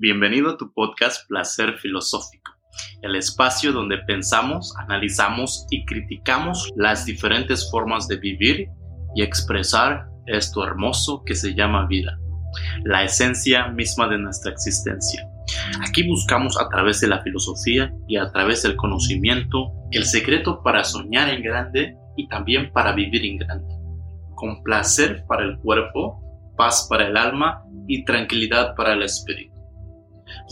Bienvenido a tu podcast Placer Filosófico, el espacio donde pensamos, analizamos y criticamos las diferentes formas de vivir y expresar esto hermoso que se llama vida, la esencia misma de nuestra existencia. Aquí buscamos a través de la filosofía y a través del conocimiento el secreto para soñar en grande y también para vivir en grande, con placer para el cuerpo, paz para el alma y tranquilidad para el espíritu.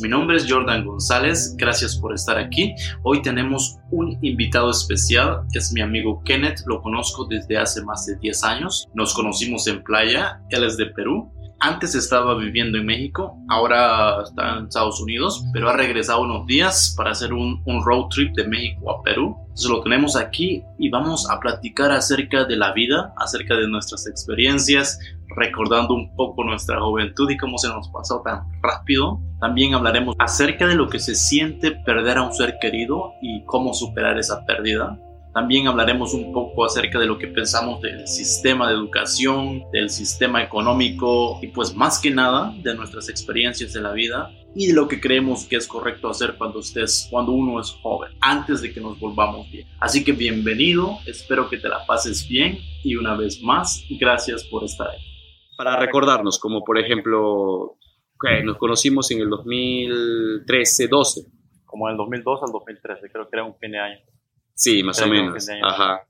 Mi nombre es Jordan González, gracias por estar aquí. Hoy tenemos un invitado especial, es mi amigo Kenneth, lo conozco desde hace más de 10 años. Nos conocimos en playa, él es de Perú. Antes estaba viviendo en México, ahora está en Estados Unidos, pero ha regresado unos días para hacer un, un road trip de México a Perú. Entonces lo tenemos aquí y vamos a platicar acerca de la vida, acerca de nuestras experiencias, recordando un poco nuestra juventud y cómo se nos pasó tan rápido. También hablaremos acerca de lo que se siente perder a un ser querido y cómo superar esa pérdida. También hablaremos un poco acerca de lo que pensamos del sistema de educación, del sistema económico y pues más que nada de nuestras experiencias de la vida y de lo que creemos que es correcto hacer cuando estés, cuando uno es joven, antes de que nos volvamos bien. Así que bienvenido, espero que te la pases bien y una vez más, gracias por estar ahí para recordarnos, como por ejemplo, nos conocimos en el 2013, 12. Como en el 2012 al 2013, creo que era un fin de año. Sí, más o menos. Ajá.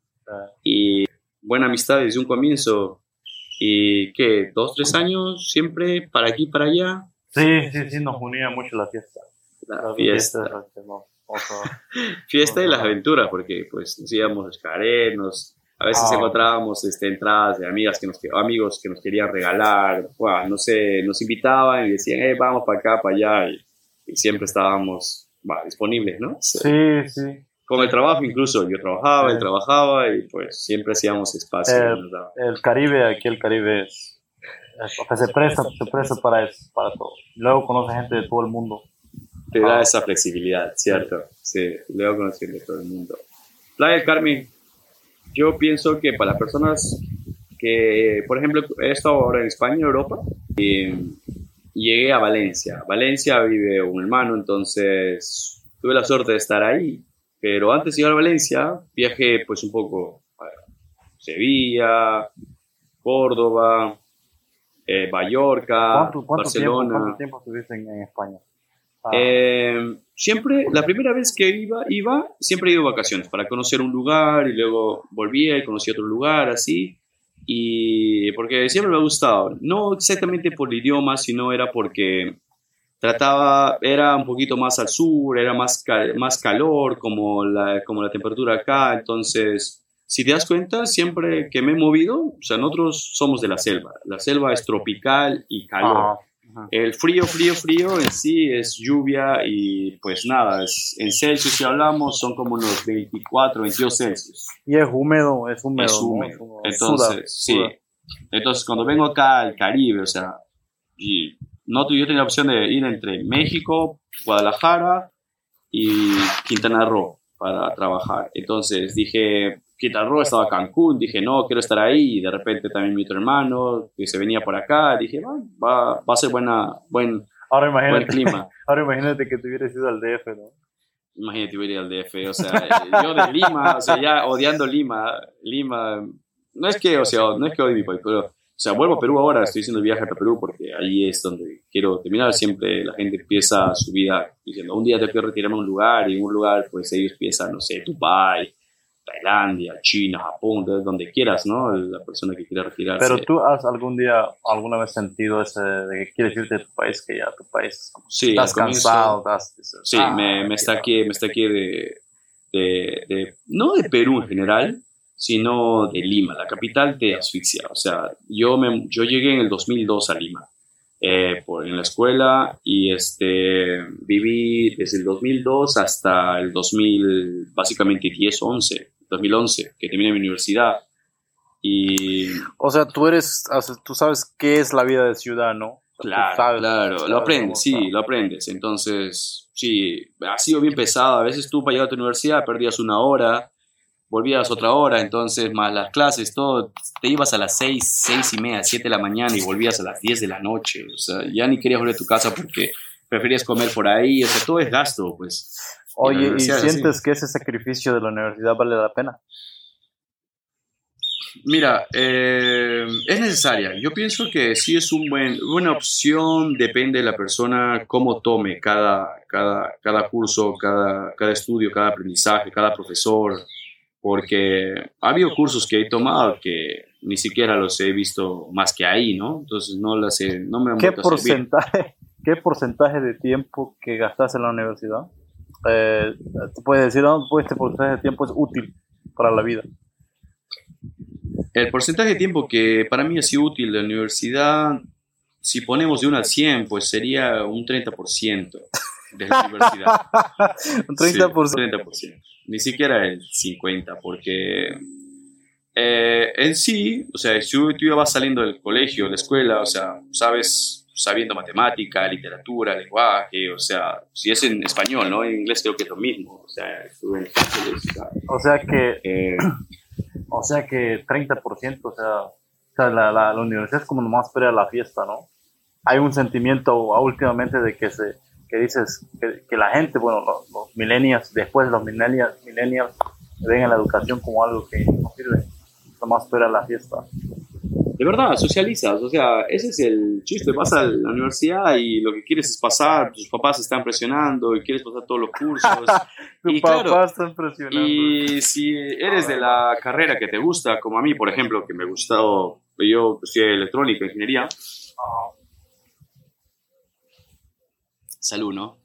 Y buena amistad desde un comienzo. ¿Y qué? ¿Dos, tres años siempre para aquí, para allá? Sí, sí, sí, nos unía mucho la fiesta. La fiesta. fiesta y las aventuras, porque pues nos íbamos a escalar, nos a veces ah. encontrábamos este, entradas de amigas que nos, amigos que nos querían regalar, no sé, nos invitaban y decían, hey, vamos para acá, para allá, y, siempre estábamos disponibles, ¿no? Sí, sí. Con el trabajo incluso, yo trabajaba, él trabajaba y pues siempre hacíamos espacio. El, Caribe, aquí el Caribe es, se presta, se presta para eso, para todo. Luego conoce gente de todo el mundo. Te da esa flexibilidad, ¿cierto? Sí, luego conoce gente de todo el mundo. Playa Carmen, yo pienso que para las personas que, por ejemplo, he estado ahora en España, Europa, y llegué a Valencia. Valencia vive un hermano, entonces tuve la suerte de estar ahí. Pero antes de llegar a Valencia, viajé pues un poco a Sevilla, Córdoba, eh, Mallorca, Barcelona. ¿Cuánto tiempo estuviste en España? Ah. Eh, siempre, la primera vez que iba, iba, siempre he ido vacaciones para conocer un lugar y luego volvía y conocía otro lugar, así. Y porque siempre me ha gustado, no exactamente por el idioma, sino era porque trataba, era un poquito más al sur, era más, más calor como la, como la temperatura acá, entonces, si te das cuenta, siempre que me he movido, o sea, nosotros somos de la selva, la selva es tropical y calor. El frío, frío, frío en sí es lluvia y pues nada, es, en Celsius si hablamos son como unos 24, 22 Celsius. Y es húmedo, es húmedo. Es húmedo. Entonces, sí. Entonces cuando vengo acá al Caribe, o sea, y no, yo tenía la opción de ir entre México, Guadalajara y Quintana Roo para trabajar. Entonces dije, Quintana estaba Cancún, dije, no, quiero estar ahí, y de repente también mi otro hermano, que se venía por acá, dije, va, va a ser buena, buen, ahora imagínate, buen clima. Ahora imagínate que te hubieras ido al DF, ¿no? Imagínate hubiera ido al DF, o sea, yo de Lima, o sea, ya odiando Lima, Lima, no es que, o sea, no es que odie mi país, pero, o sea, vuelvo a Perú ahora, estoy haciendo el viaje a Perú porque ahí es donde quiero terminar, siempre la gente empieza su vida diciendo, un día te quiero retirarme a un lugar, y en un lugar, pues ellos empiezan, no sé, Dubai, Tailandia, China, Japón, donde quieras, ¿no? La persona que quiera retirarse. Pero tú has algún día, alguna vez sentido ese de que quieres irte de tu país, que ya tu país sí, estás cansado, Sí, ah, me, me, está aquí, me está aquí de, de, no de Perú en general, sino de Lima. La capital te asfixia. O sea, yo, me, yo llegué en el 2002 a Lima. Eh, por, en la escuela y este, viví desde el 2002 hasta el 2000, básicamente 10, 11. 2011, que terminé mi universidad. Y... O sea, tú eres, tú sabes qué es la vida de ciudad, ¿no? Claro, claro, lo aprendes, sí, lo aprendes. Entonces, sí, ha sido bien pesado. A veces tú para llegar a tu universidad perdías una hora, volvías otra hora, entonces más las clases, todo, te ibas a las seis, seis y media, siete de la mañana y volvías a las diez de la noche. O sea, ya ni querías volver a tu casa porque preferías comer por ahí, o sea, todo es gasto, pues. Oye, ¿y sientes que ese sacrificio de la universidad vale la pena? Mira, eh, es necesaria. Yo pienso que sí es un buen, buena opción, depende de la persona cómo tome cada, cada, cada curso, cada, cada estudio, cada aprendizaje, cada profesor, porque ha habido cursos que he tomado que ni siquiera los he visto más que ahí, ¿no? Entonces no las he, no me han ¿Qué porcentaje, ¿Qué porcentaje de tiempo que gastas en la universidad? Eh, te puedes decir, ¿no? Pues este porcentaje de tiempo es útil para la vida. El porcentaje de tiempo que para mí ha sido útil de la universidad, si ponemos de 1 al 100, pues sería un 30% de la universidad. un 30%. 30%. Ni siquiera el 50%, porque eh, en sí, o sea, si tú ya vas saliendo del colegio, de la escuela, o sea, sabes, sabiendo matemática, literatura, lenguaje, o sea, si es en español, ¿no? En inglés creo que es lo mismo, o sea, estuve en O sea que... Eh, o sea que 30%, o sea, o sea la, la, universidad es como nomás para la fiesta, ¿no? Hay un sentimiento últimamente de que se que dices que, que la gente, bueno, los, millennials, después los millennials, millennials ven a la educación como algo que no sirve, nomás para la fiesta de verdad, socializas, o sea, ese es el chiste, vas a la universidad y lo que quieres es pasar, tus papás están presionando y quieres pasar todos los cursos. tu y papá está presionando. Y si eres de la carrera que te gusta, como a mí, por ejemplo, que me gustado, yo estudié electrónica, ingeniería. Salud, ¿no?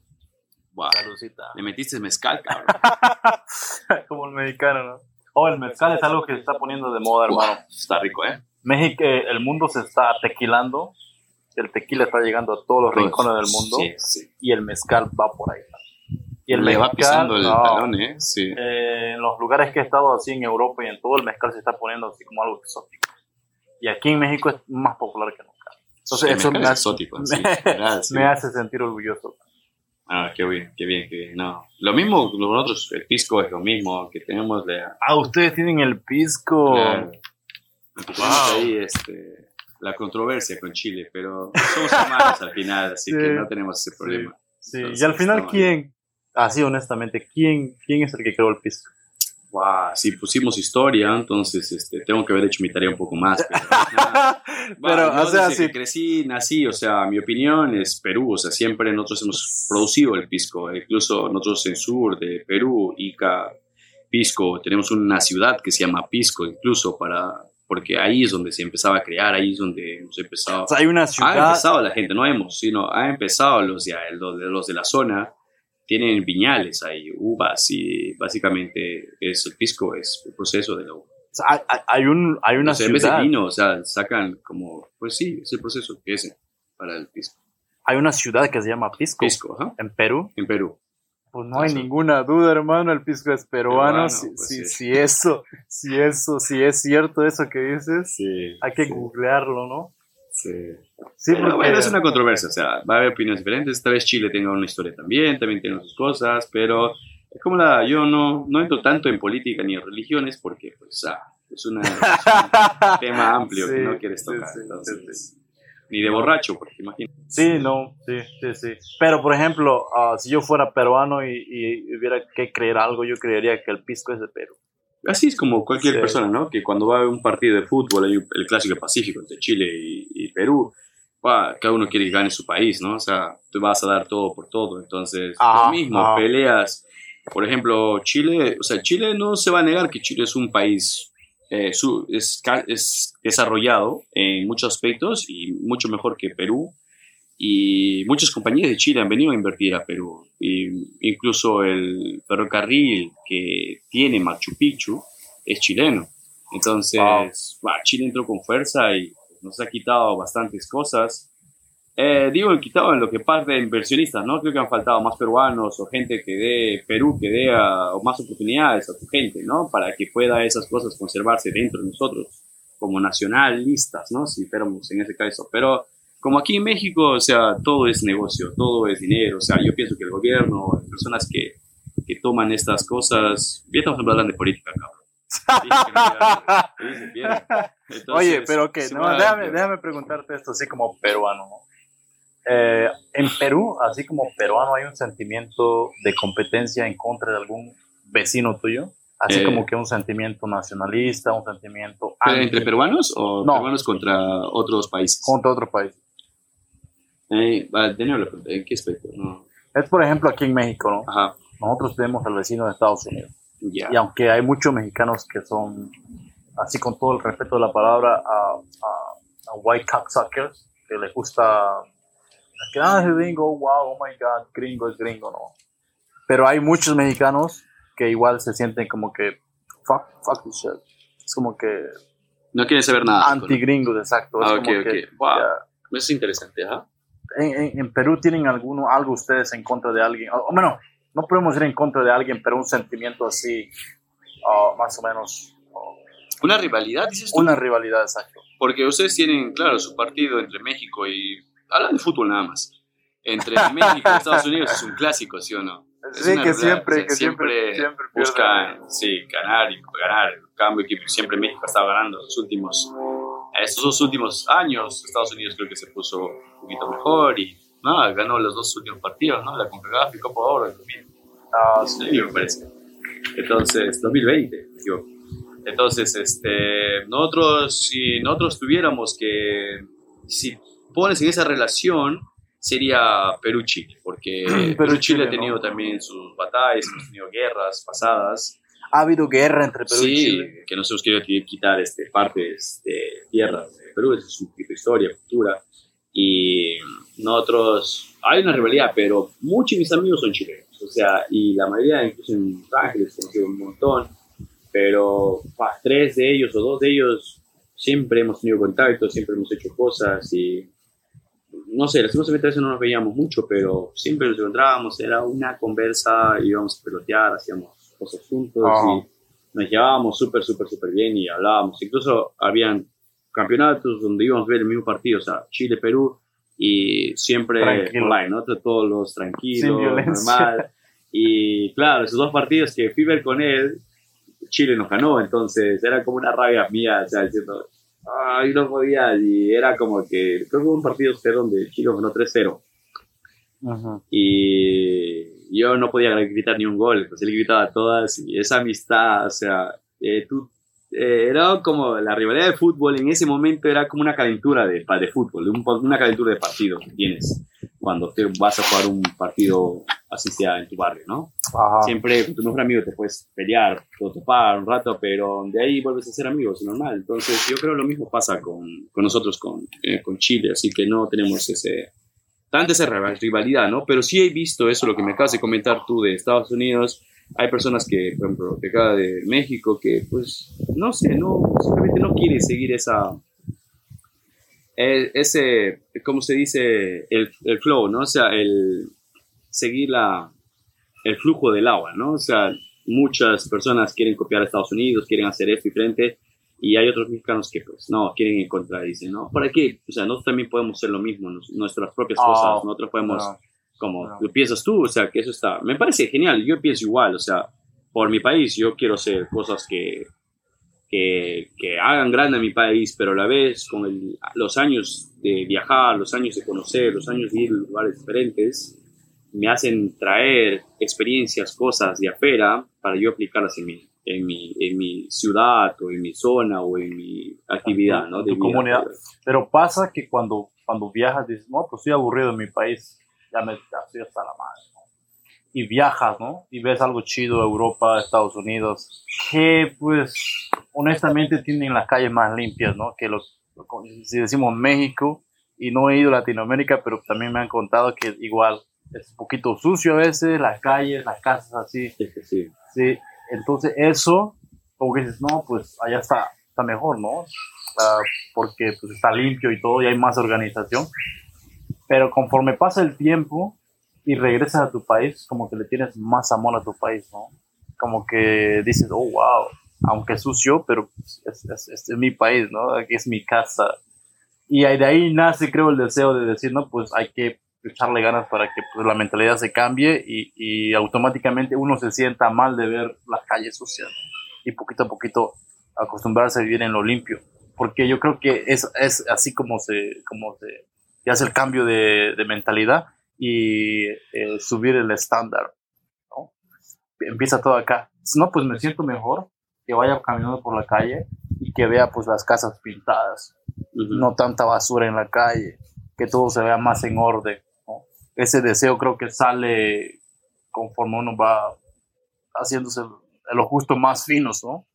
Wow. Saludcita. Le metiste mezcal, cabrón. como el mexicano, ¿no? Oh, el mezcal es algo que se está poniendo de moda, hermano. está rico, ¿eh? México, el mundo se está tequilando, el tequila está llegando a todos los rincones del mundo y el mezcal va por ahí. Y el Le va pisando el talón, ¿eh? Sí. Eh, en los lugares que he estado así en Europa y en todo, el mezcal se está poniendo así como algo exótico. Y aquí en México es más popular que nunca. Entonces, eso me, exótico, me, hace sentir orgulloso. Ah, qué bien, qué bien, qué bien. No. Lo mismo nosotros, el pisco es lo mismo que tenemos de... Ah, ustedes tienen el pisco. Wow. ahí este, la controversia con Chile, pero somos hermanos al final, así que no tenemos ese problema. Sí, y al final, ¿quién? Así, honestamente, ¿quién, ¿quién es el que creó el pisco? Wow, si pusimos historia, entonces este, tengo que haber hecho mi tarea un poco más. Pero, o sea, si crecí, nací, o sea, mi opinión es Perú, o sea, siempre nosotros hemos producido el pisco, incluso nosotros en sur de Perú, Ica, Pisco, tenemos una ciudad que se llama Pisco, incluso para, porque ahí es donde se empezaba a crear, ahí es donde hemos empezado. hay una ciudad. Ha empezado la gente, no hemos, sino ha empezado los de, los de la zona, tienen viñales ahí, uvas y básicamente es el pisco, es el proceso de la uva. hay, un, hay una ciudad. En vez de vino, o sea, sacan como, pues sí, es el proceso que es para el pisco. Hay una ciudad que se llama Pisco. Pisco, ¿ajá? En Perú. En Perú. Pues no hay ninguna duda, hermano, el pisco es peruano. si, pues eso, si eso, si es cierto eso que dices, hay que googlearlo, ¿no? Sí. sí bueno, es una controversia, o sea, va a haber opiniones diferentes. Esta vez Chile tenga una historia también, también tiene sus cosas, pero es como la, yo no, no entro tanto en política ni en religiones porque, pues, ah, es, un tema amplio que no quieres tocar. entonces, ni de borracho, porque imagínate. Sí, no, sí, sí, sí. Pero, por ejemplo, ah, si yo fuera peruano y, hubiera que creer algo, yo creería que el pisco es de Perú. Así es como cualquier persona, ¿no? Que cuando va a un partido de fútbol, hay el clásico pacífico entre Chile y, Perú, cada uno quiere que gane su país, ¿no? O sea, tú vas a dar todo por todo. Entonces, lo mismo, peleas. Por ejemplo, Chile, o sea, Chile no se va a negar que Chile es un país eh, es, es, desarrollado en muchos aspectos y mucho mejor que Perú. Y muchas compañías de Chile han venido a invertir a Perú. Y incluso el ferrocarril que tiene Machu Picchu es chileno. Entonces, Chile entró con fuerza y nos ha quitado bastantes cosas eh, digo, quitado en lo que parte de inversionistas, ¿no? Creo que han faltado más peruanos o gente que dé, Perú que dé o más oportunidades a su gente, ¿no? Para que pueda esas cosas conservarse dentro de nosotros como nacionalistas, ¿no? Si fuéramos en ese caso. Pero como aquí en México, o sea, todo es negocio, todo es dinero. O sea, yo pienso que el gobierno, las personas que, que toman estas cosas, ya estamos hablando de política, cabrón. Oye, pero que, no, déjame, déjame preguntarte esto así como peruano, ¿no? Eh, en Perú, así como peruano, hay un sentimiento de competencia en contra de algún vecino tuyo. Así Eh. como que un sentimiento nacionalista, un sentimiento ¿Pero anti- ¿Entre peruanos o No. peruanos contra otros países? contra otro país. Eh, ¿en qué aspecto? No. Es por ejemplo aquí en México, ¿no? Ajá, Nosotros tenemos al vecino de Estados Unidos. ya. Y aunque hay muchos mexicanos que son, así con todo el respeto de la palabra, a, a- a white cocksuckers, que les gusta, que ah, es gringo, wow, oh my god, gringo es gringo, no. Pero hay muchos mexicanos que igual se sienten como que, fuck, fuck this shit. Es como que No quieren saber nada. anti-gringos, exacto. Es Ah, ok, como ok. que, Wow. ya. Es interesante, ajá. en, en- en Perú tienen alguno, algo ustedes en contra de alguien, o, bueno, no podemos ir en contra de alguien, pero un sentimiento así, ah, más o menos, ah, Una rivalidad, dices tú. una rivalidad, exacto. Porque ustedes tienen, claro, su partido entre México y... Hablan de fútbol nada más. Entre México y Estados Unidos es un clásico, ¿sí o no? Es Sí, que siempre, o sea, que siempre, siempre buscan, sí, ganar y ganar. Cambio equipo, siempre México estaba ganando los últimos, estos dos últimos años. Estados Unidos creo que se puso un poquito mejor y nada, ganó los dos últimos partidos, ¿no? La CONCACAF y Copa Oro 2000. Ah, Sí, me parece. Entonces, 2020, digo. Entonces, este, nosotros, si nosotros tuviéramos que, si pones en esa relación, sería Perú-Chile, porque Perú-Chile, Perú-Chile ha ¿no? tenido también sus batallas, hemos tenido guerras pasadas, ha habido guerra entre Perú y sí, Chile. que nos hemos querido quitar este, partes de tierras de Perú, es su historia, cultura, y nosotros, hay una rivalidad, pero muchos de mis amigos son chilenos, o sea, y la mayoría, incluso en Los Ángeles, conocido un montón, pero pa, tres de ellos o dos de ellos siempre hemos tenido contacto, siempre hemos hecho cosas y no sé, lastimosamente a veces no nos veíamos mucho, pero siempre nos encontrábamos, era una conversa, íbamos a pelotear, hacíamos cosas juntos Ajá. y nos llevábamos súper, súper, súper bien y hablábamos. Incluso habían campeonatos donde íbamos a ver el mismo partido, o sea, Chile-Perú y siempre Tranquilo. online, ¿no? Todos los tranquilos, normal. Y claro, esos dos partidos que fui ver con él, Chile nos ganó, entonces era como una rabia mía, o sea, diciendo, ay, no podía, y era como que, creo que hubo un partido usted donde Chile ganó 3-0, Ujú. y yo no podía gritar ni un gol, entonces él gritaba todas, y esa amistad, o sea, eh, tú, eh, era como la rivalidad de fútbol en ese momento era como una calentura de, de fútbol, una calentura de partido que tienes cuando te vas a jugar un partido así sea en tu barrio, ¿no? Ajá. siempre con tu mejor amigo te puedes pelear o topar un rato, pero de ahí vuelves a ser amigos, es normal. Entonces yo creo lo mismo pasa con, con nosotros, con, eh, con Chile, así que no tenemos ese tanta esa rival- rivalidad, ¿no? Pero sí he visto eso, lo que me acabas de comentar tú de Estados Unidos. Hay personas que, por ejemplo, de acá de México, que pues, no sé, no, simplemente no quiere seguir esa, ese, ¿cómo se dice? El, el flow, ¿no? O sea, el seguir la, el flujo del agua, ¿no? O sea, muchas personas quieren copiar a Estados Unidos, quieren hacer esto diferente, y hay otros mexicanos que, pues, no, quieren encontrar, dicen, no, ¿para qué? O sea, nosotros también podemos hacer lo mismo, nos- nuestras propias Ah, cosas, nosotros podemos, no, como no. lo piensas tú, o sea, que eso está, me parece genial, yo pienso igual, o sea, por mi país, yo quiero hacer cosas que, que, que hagan grande a mi país, pero a la vez, con el- los años de viajar, los años de conocer, los años de ir a lugares diferentes, me hacen traer experiencias, cosas de afuera para yo aplicarlas en mi, en mi, en mi ciudad o en mi zona o en mi actividad, ¿no? De tu comunidad. Pero pasa que cuando, cuando viajas dices, no, pues estoy aburrido en mi país, ya me estoy hasta la madre. ¿no? Y viajas, ¿no? Y ves algo chido, Europa, Estados Unidos, que pues honestamente tienen las calles más limpias, ¿no? Que los, si decimos México, y no he ido a Latinoamérica, pero también me han contado que igual es un poquito sucio a veces, las calles, las casas así. Que sí. Sí, entonces eso, como que dices, no, pues allá está, está mejor, ¿no? Ah, porque pues está limpio y todo y hay más organización. Pero conforme pasa el tiempo y regresas a tu país, como que le tienes más amor a tu país, ¿no? Como que dices, oh, wow, aunque sucio, pero es, es, es mi país, ¿no? Aquí es mi casa. Y de ahí nace, creo, el deseo de decir, no, pues hay que echarle ganas para que pues, la mentalidad se cambie y, y automáticamente uno se sienta mal de ver las calles sucias ¿no? y poquito a poquito acostumbrarse a vivir en lo limpio. Porque yo creo que es, es así como se, como se, y hace el cambio de, de mentalidad y eh, subir el estándar. ¿no? Empieza todo acá. No, pues me siento mejor que vaya caminando por la calle y que vea pues las casas pintadas, no tanta basura en la calle, que todo se vea más en orden. ¿no? Ese deseo creo que sale conforme uno va haciéndose lo justo más finos, ¿no?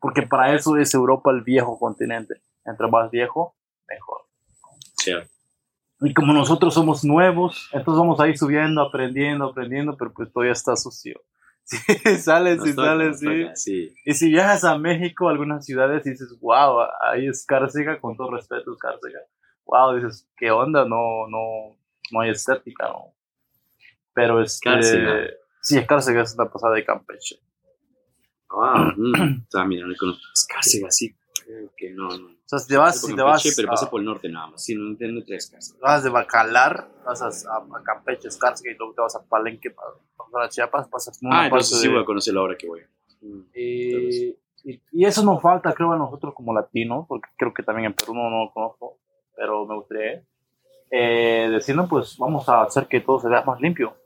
Porque para eso es Europa el viejo continente. Entre más viejo, mejor. Cierto. Y como nosotros somos nuevos, entonces vamos a ir subiendo, aprendiendo, aprendiendo, pero pues todavía está sucio. Sí, sales y sales, sí. sí. Y si viajas a México, algunas ciudades, y dices, wow, ahí es Cárcega, con todo respeto, es Cárcega. Wow, dices, ¿qué onda? No, no, no hay estética, ¿no? Pero es Cárcega. Sí, es Cárcega, es una pasada de Campeche. Ah, mm, ah, mira, no conozco. Es Cárcega, sí. Que no, no. O sea, si te vas, si te vas, pero a- pasé por el norte nada más. Sí, no entiendo tres casas. vas de Bacalar, vas a, a, Campeche, es Cárcega, y luego te vas a Palenque, para, para Chiapas, pasas Ah, entonces sí voy a conocerlo ahora que voy. Mm. Y, y, y eso nos falta, creo, a nosotros como latinos, porque creo que también en Perú no, no lo conozco, pero me gustaría eh, decirnos, pues vamos a hacer que todo se vea más limpio.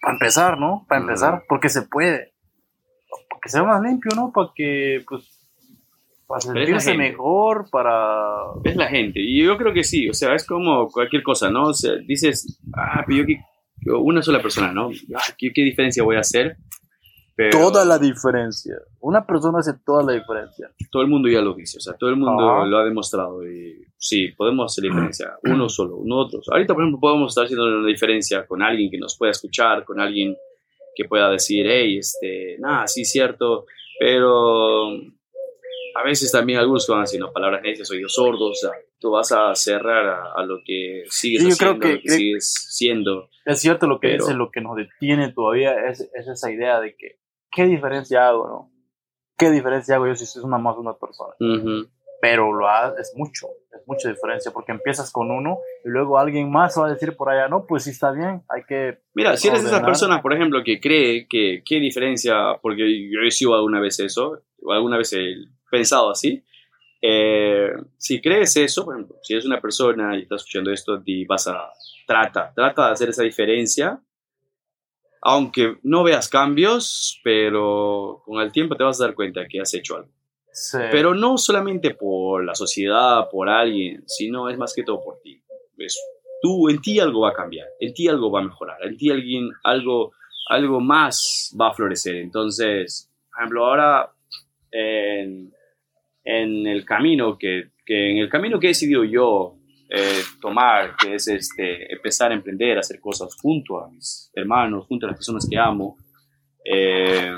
Para empezar, ¿no? Para empezar, porque se puede. Porque se vea más limpio, ¿no? Para que, pues, para sentirse mejor, para... Es la gente. Y yo creo que sí. O sea, es como cualquier cosa, ¿no? O sea, dices, ah, pero yo, yo una sola persona, ¿no? Ah, ¿qué, qué diferencia voy a hacer? Pero Toda la diferencia. Una persona hace toda la diferencia. todo el mundo ya lo dice. O sea, todo el mundo Ajá. lo ha demostrado. Y sí, podemos hacer diferencia. Uno solo, nosotros. Ahorita, por ejemplo, podemos estar haciendo una diferencia con alguien que nos pueda escuchar, con alguien que pueda decir, hey, este, nada, sí, cierto. Pero a veces también algunos van haciendo palabras necias, oídos sordos, o sea, tú vas a cerrar a, a lo que sigues Sí, yo haciendo, creo que- lo que sigues siendo. Es cierto lo que Pero- dice, lo que nos detiene todavía es, es esa idea de que, ¿qué diferencia hago, no? ¿Qué diferencia hago yo si soy una más una persona? Ujú. Pero lo ha- es mucho, es mucha diferencia, porque empiezas con uno y luego alguien más va a decir por allá, no, pues sí está bien, hay que... Mira, si eres de esas personas, por ejemplo, que cree que qué diferencia, porque yo he sido alguna vez eso, alguna vez he pensado así, eh, si crees eso, por ejemplo, si eres una persona y estás escuchando esto y vas a, trata, trata de hacer esa diferencia, aunque no veas cambios, pero con el tiempo te vas a dar cuenta que has hecho algo. Sí. Pero no solamente por la sociedad, por alguien, sino es más que todo por ti. Es, tú, en ti algo va a cambiar, en ti algo va a mejorar, en ti alguien, algo, algo más va a florecer. Entonces, por ejemplo, ahora en, en el camino que, que en el camino que he decidido yo eh, tomar, que es este, empezar a emprender, a hacer cosas junto a mis hermanos, junto a las personas que amo, eh,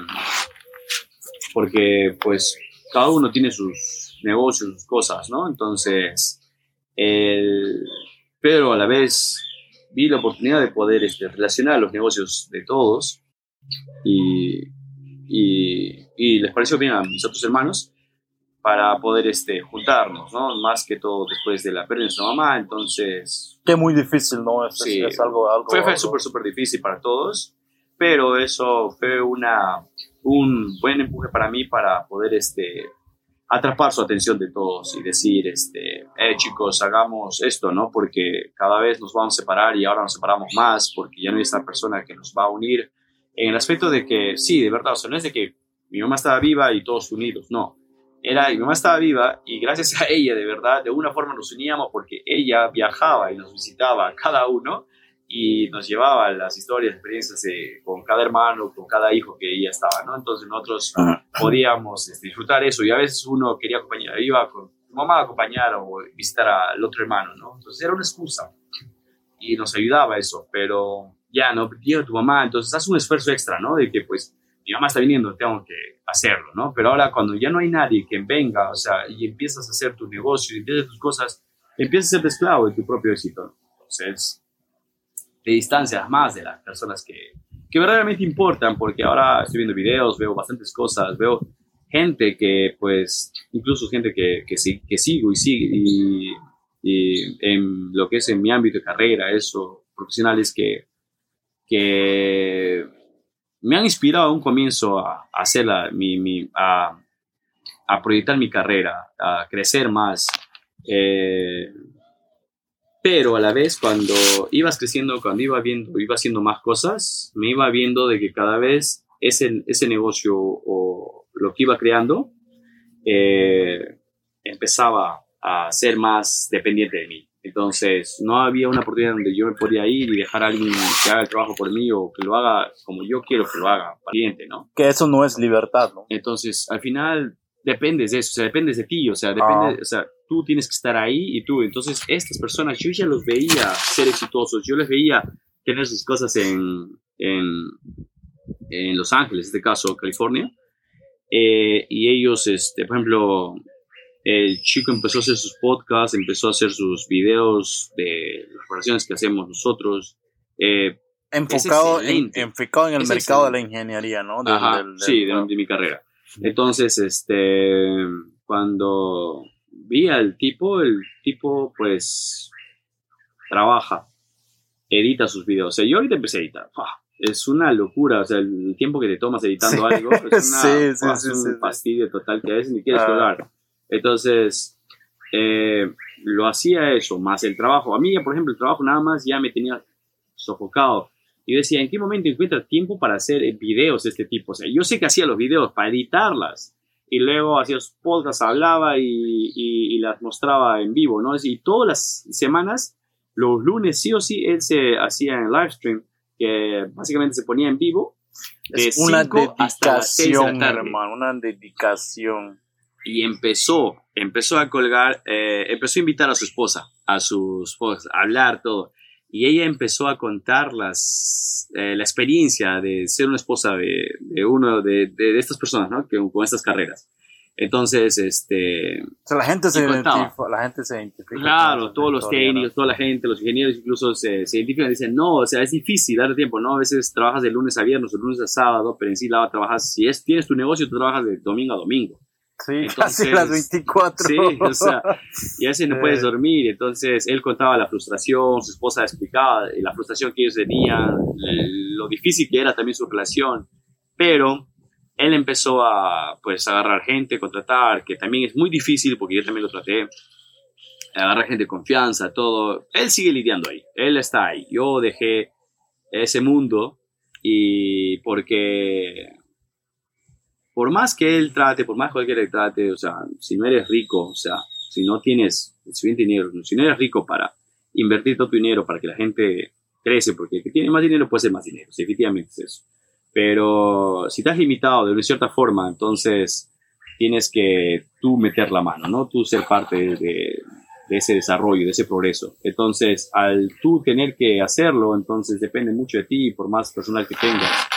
porque pues cada uno tiene sus negocios, sus cosas, ¿no? Entonces, el- pero a la vez vi la oportunidad de poder este, relacionar los negocios de todos y, y, y les pareció bien a mis otros hermanos para poder este, juntarnos, ¿no? Más que todo después de la pérdida de nuestra mamá, entonces que muy difícil, ¿no? Es, Sí. es algo... algo fue, fue súper, súper difícil para todos, pero eso fue una, un buen empuje para mí para poder este, atrapar su atención de todos y decir, este, eh, chicos, hagamos esto, ¿no? Porque cada vez nos vamos a separar y ahora nos separamos más porque ya no hay esta persona que nos va a unir en el aspecto de que, sí, de verdad, o sea, no es de que mi mamá estaba viva y todos unidos, no. Era, mi mamá estaba viva y gracias a ella, de verdad, de una forma nos uníamos porque ella viajaba y nos visitaba a cada uno y nos llevaba las historias, experiencias de- con cada hermano, con cada hijo que ella estaba, ¿no? Entonces nosotros podíamos este, disfrutar eso y a veces uno quería acompañar, iba con tu mamá a acompañar o visitar al otro hermano, ¿no? Entonces era una excusa y nos ayudaba eso, pero ya, ¿no? Llega tu mamá, entonces haz un esfuerzo extra, ¿no? De que pues mi mamá está viniendo, tengo que hacerlo, ¿no? Pero ahora cuando ya no hay nadie que venga, o sea, y empiezas a hacer tu negocio, y empiezas tus cosas, empiezas a ser esclavo de tu propio éxito. Entonces, te distancias más de las personas que, que verdaderamente importan, porque ahora estoy viendo videos, veo bastantes cosas, veo gente que, pues, incluso gente que, que, que sigo y sigue, y, y en lo que es en mi ámbito de carrera, eso, profesionales que, que me han inspirado a un comienzo a, a a, a proyectar mi carrera, a crecer más. eh, Pero a la vez, cuando ibas creciendo, cuando iba viendo, iba haciendo más cosas, me iba viendo de que cada vez ese, ese negocio o lo que iba creando eh, empezaba a ser más dependiente de mí. Entonces, no había una oportunidad donde yo me podía ir y dejar a alguien que haga el trabajo por mí o que lo haga como yo quiero que lo haga, cliente, ¿no? Que eso no es libertad, ¿no? Entonces, al final, dependes de eso, o sea, dependes de ti, o sea, depende, Ah. o sea, tú tienes que estar ahí y tú. Entonces, estas personas, yo ya los veía ser exitosos, yo les veía tener sus cosas en, en, en Los Ángeles, en este caso, California, eh, y ellos, este, por ejemplo, el chico empezó a hacer sus podcasts, empezó a hacer sus videos de las relaciones que hacemos nosotros. eh, Enfocado, en, enfocado en el Es mercado de la ingeniería, ¿no? Del- Ajá, del- del- sí, de, de mi carrera. Entonces, este, cuando vi al tipo, el tipo, pues, trabaja, edita sus videos. O sea, yo ahorita empecé a editar. Es una locura, o sea, el tiempo que te tomas editando Sí. algo es, una, Sí, sí, ¡fua! sí, es un fastidio total que a veces ni quieres Ah. Entonces, eh, lo hacía eso, más el trabajo. A mí, por ejemplo, el trabajo nada más ya me tenía sofocado. Y yo decía, ¿en qué momento encuentra tiempo para hacer eh, videos de este tipo? O sea, yo sé que hacía los videos para editarlas. Y luego hacía podcasts, hablaba y, y- y las mostraba en vivo, ¿no? Y todas las semanas, los lunes sí o sí, él se hacía en live stream, que básicamente se ponía en vivo. de Es una 5 hasta las 6 de la dedicación, tarde hermano, una dedicación. Y empezó, empezó a colgar, eh, empezó a invitar a su esposa, a sus esposas, a hablar todo. Y ella empezó a contar las, eh, la experiencia de ser una esposa de, de uno de, de, de estas personas, ¿no? Que, con estas carreras. Entonces, este, O sea, la gente se identifica, la gente se identifica. Claro, todos los historia, ¿no? técnicos, toda la gente, los ingenieros incluso se, se identifican y dicen, no, o sea, es difícil darle tiempo, ¿no? A veces trabajas de lunes a viernes o lunes a sábado, pero en sí la trabajas, si es, tienes tu negocio, tú trabajas de domingo a domingo. Sí, Entonces, casi las 24. Sí, o sea, y a veces no puedes dormir. Entonces él contaba la frustración, su esposa explicaba la frustración que ellos tenían, lo difícil que era también su relación. Pero él empezó a pues agarrar gente, contratar, que también es muy difícil porque yo también lo traté. Agarrar gente de confianza, todo. Él sigue lidiando ahí, él está ahí. Yo dejé ese mundo y porque por más que él trate, por más que trate, o sea, si no eres rico, o sea, si no tienes suficiente dinero, si no eres rico para invertir todo tu dinero para que la gente crece, porque el que tiene más dinero puede ser más dinero, sí, efectivamente es eso. Pero si estás limitado de una cierta forma, entonces tienes que tú meter la mano, ¿no? Tú ser parte de, de ese desarrollo, de ese progreso. Entonces, al tú tener que hacerlo, entonces depende mucho de ti, por más personal que tengas.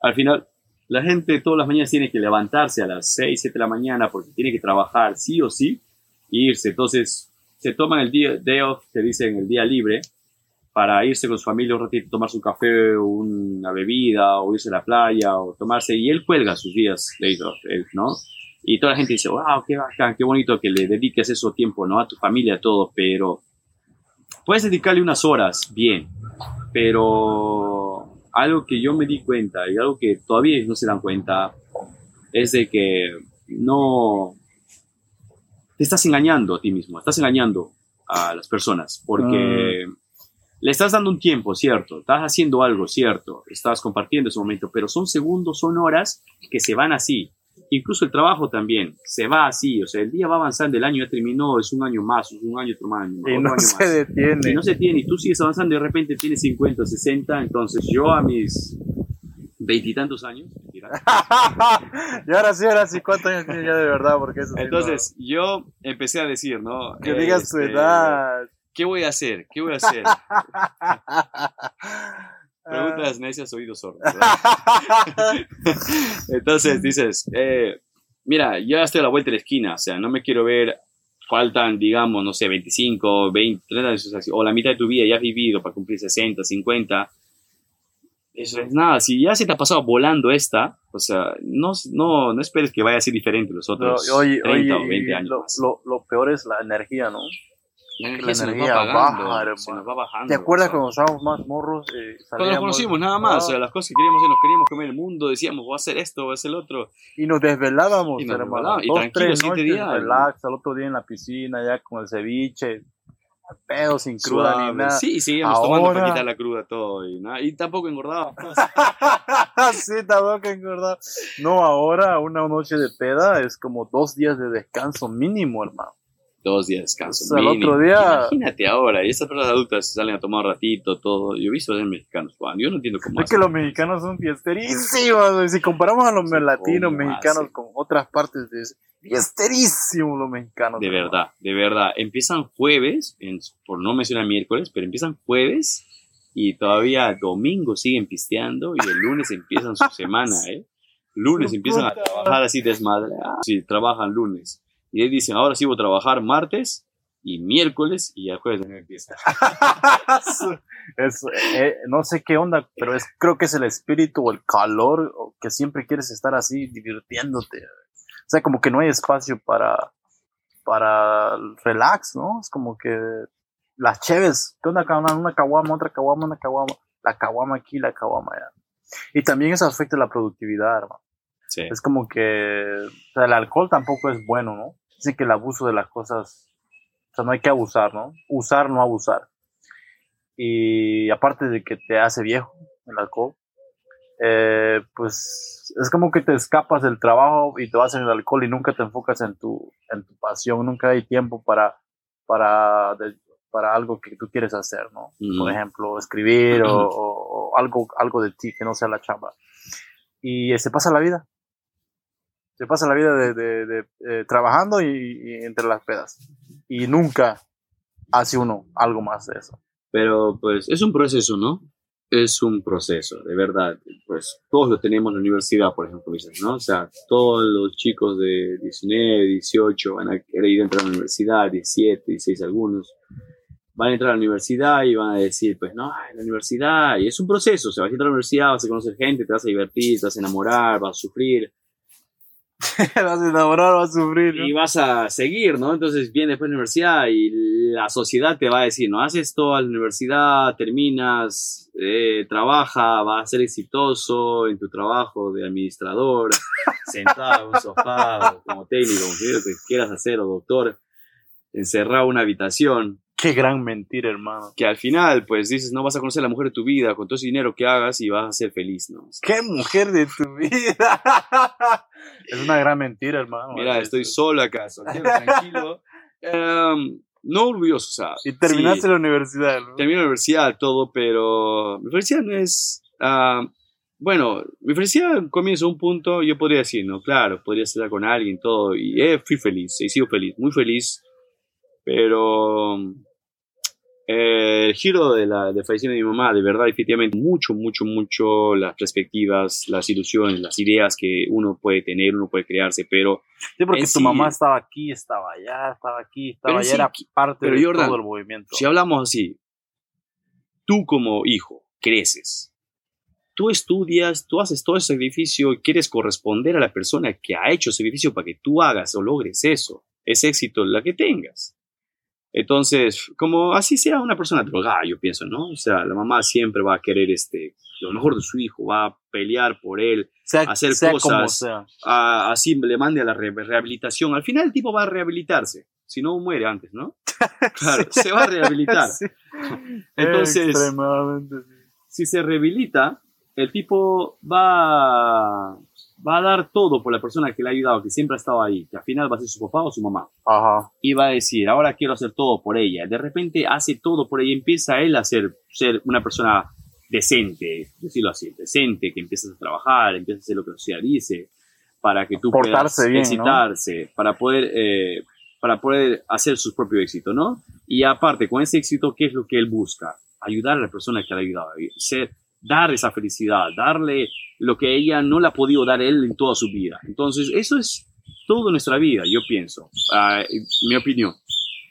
Al final, la gente todas las mañanas tiene que levantarse a las 6, 7 de la mañana porque tiene que trabajar sí o sí e irse. Entonces, se toman el día day off, te dicen el día libre, para irse con su familia un ratito, tomarse un café una bebida, o irse a la playa, o tomarse, y él cuelga sus días day off, ¿no? Y toda la gente dice, wow, qué bacán, qué bonito que le dediques eso tiempo, ¿no? A tu familia, a todo, pero puedes dedicarle unas horas, bien, pero algo que yo me di cuenta y algo que todavía ellos no se dan cuenta es de que no te estás engañando a ti mismo, estás engañando a las personas porque le estás dando un tiempo, cierto, estás haciendo algo, cierto, estás compartiendo ese momento, pero son segundos, son horas que se van así. Incluso el trabajo también se va así, o sea, el día va avanzando, el año ya terminó, es un año más, es un año otro año, Y otro no año se más detiene. y no se tiene, y tú sigues avanzando y de repente tienes 50, 60, entonces yo a mis veintitantos años, y ahora sí, ahora sí, ¿cuántos años tienes ya de verdad? Porque eso sí entonces yo empecé a decir, ¿no? no- que digas tu Este, edad. ¿Qué voy a hacer? ¿Qué voy a hacer? Ah. Preguntas necias, oídos sordos. Entonces dices, eh, mira, ya estoy a la vuelta de la esquina, o sea, no me quiero ver, faltan, digamos, no sé, 25, 20, 30 años, o la mitad de tu vida ya has vivido para cumplir 60, 50. Eso es nada, si ya se te ha pasado volando esta, o sea, no, no, no esperes que vaya a ser diferente los No, otros oye, 30 oye, o 20 y años lo, lo, lo peor es la energía, ¿no? La energía se nos va apagando, baja, se nos va bajando. ¿Te acuerdas cuando estábamos más morros? Eh, Cuando nos conocimos, nada más. O sea, las cosas que queríamos hacer, nos queríamos comer el mundo, decíamos, voy a hacer esto, voy a hacer el otro. y nos desvelábamos, Y nos hermano. desvelábamos, y Dos, tranquilo, tres noches, día, relax, al otro día en la piscina, ya con el ceviche. pedo, sin cruda Suave. ni nada. Sí, seguíamos tomando Ahora- para quitar la cruda todo y, nada, y tampoco engordaba. sí, tampoco que engordar. No, ahora una noche de peda es como dos días de descanso mínimo, hermano. Dos días de descanso. O sea, el mínimo. otro día- Imagínate ahora, y estas personas adultas salen a tomar un ratito, todo. Yo he visto a los mexicanos, Juan. Yo no entiendo cómo Es que los mexicanos son fiesterísimos. Si comparamos a los Sí, latinos ¿cómo mexicanos hacen? con otras partes de fiesterísimos los mexicanos. De verdad, de verdad. Empiezan jueves, en- por no mencionar miércoles, pero empiezan jueves y todavía domingo siguen pisteando y el lunes empiezan su semana, ¿eh? Lunes empiezan a trabajar así desmadre. Ah, sí, trabajan lunes. Y ahí dicen, ahora sí voy a trabajar martes y miércoles y el jueves no empieza. Es, eh, no sé qué onda, pero es, creo que es el espíritu o el calor o que siempre quieres estar así divirtiéndote. O sea, como que no hay espacio para, para el relax, ¿no? Es como que las cheves, ¿qué onda? Una, una caguama, otra caguama, una caguama, la caguama aquí, la caguama allá. Y también eso afecta la productividad, hermano. Sí. Es como que o sea, el alcohol tampoco es bueno, ¿no? Dicen que el abuso de las cosas, o sea, no hay que abusar, ¿no? Usar, no abusar. Y aparte de que te hace viejo el alcohol, eh, pues es como que te escapas del trabajo y te vas en el alcohol y nunca te enfocas en tu, en tu pasión, nunca hay tiempo para, para, de- para algo que tú quieres hacer, ¿no? Por ejemplo, escribir o, o- o algo, algo de ti que no sea la chamba. Y se pasa la vida. Se pasa la vida de, de- de, eh, trabajando y, y entre las pedas. Y nunca hace uno algo más de eso. Pero pues es un proceso, ¿no? Es un proceso, de verdad. Pues todos lo tenemos en la universidad, por ejemplo, dices, ¿no? O sea, todos los chicos de 19, 18 van a querer entrar a la universidad, 17, 16 algunos, van a entrar a la universidad y van a decir, pues no, la universidad, y es un proceso, o sea, vas a entrar a la universidad, vas a conocer gente, te vas a divertir, te vas a enamorar, vas a sufrir, vas a enamorar, vas a sufrir. ¿no? y vas a seguir, ¿no? Entonces viene después de la universidad y la sociedad te va a decir, no, haces esto a la universidad, terminas, eh, trabaja, vas a ser exitoso en tu trabajo de administrador, sentado en un sofá, como técnico, como que quieras hacer, o doctor, encerrado en una habitación, Qué gran mentira, hermano. que al final, pues dices, no vas a conocer a la mujer de tu vida con todo ese dinero que hagas y vas a ser feliz, ¿no? Qué mujer de tu vida. es una gran mentira, hermano. Mira, Es- estoy solo acá, soltero, tranquilo. Em, no orgulloso, o sea. Y terminaste sí, la universidad. ¿no? Terminé la universidad, todo, pero mi felicidad no es... ah, bueno, mi felicidad comienza un punto, yo podría decir, no, claro, podría estar con alguien, todo, y eh, fui feliz, he sido feliz, muy feliz, pero eh, el giro de la de fallecimiento de mi mamá, de verdad, efectivamente, mucho, mucho, mucho las perspectivas, las ilusiones, las ideas que uno puede tener, uno puede crearse, pero Sí, porque tu sí- mamá estaba aquí, estaba allá, estaba aquí, estaba allá, sí, era parte pero de Jordan, todo el movimiento. Si hablamos así, tú como hijo creces, tú estudias, tú haces todo ese sacrificio y quieres corresponder a la persona que ha hecho ese sacrificio para que tú hagas o logres eso, ese éxito, la que tengas. Entonces, como así sea una persona drogada, yo pienso, ¿no? O sea, la mamá siempre va a querer este, lo mejor de su hijo, va a pelear por él, sea, hacer sea cosas. a- así le mande a la re- rehabilitación. Al final el tipo va a rehabilitarse, si no muere antes, ¿no? Claro, se va a rehabilitar. Sí. Entonces, Extremadamente. sí. si se rehabilita, el tipo va, va a dar todo por la persona que le ha ayudado, que siempre ha estado ahí, que al final va a ser su papá o su mamá. Ajá. Y va a decir, ahora quiero hacer todo por ella. De repente hace todo por ella, empieza él a ser, ser una persona decente, decirlo así, decente, que empiezas a trabajar, empiezas a hacer lo que la sociedad dice, para que tú Portarse puedas bien, para poder... eh, para poder hacer su propio éxito, ¿no? Y aparte, con ese éxito, ¿qué es lo que él busca? Ayudar a la persona que le ha ayudado ser, dar esa felicidad, darle lo que ella no le ha podido dar él en toda su vida. Entonces, eso es toda nuestra vida, yo pienso, ah, mi opinión.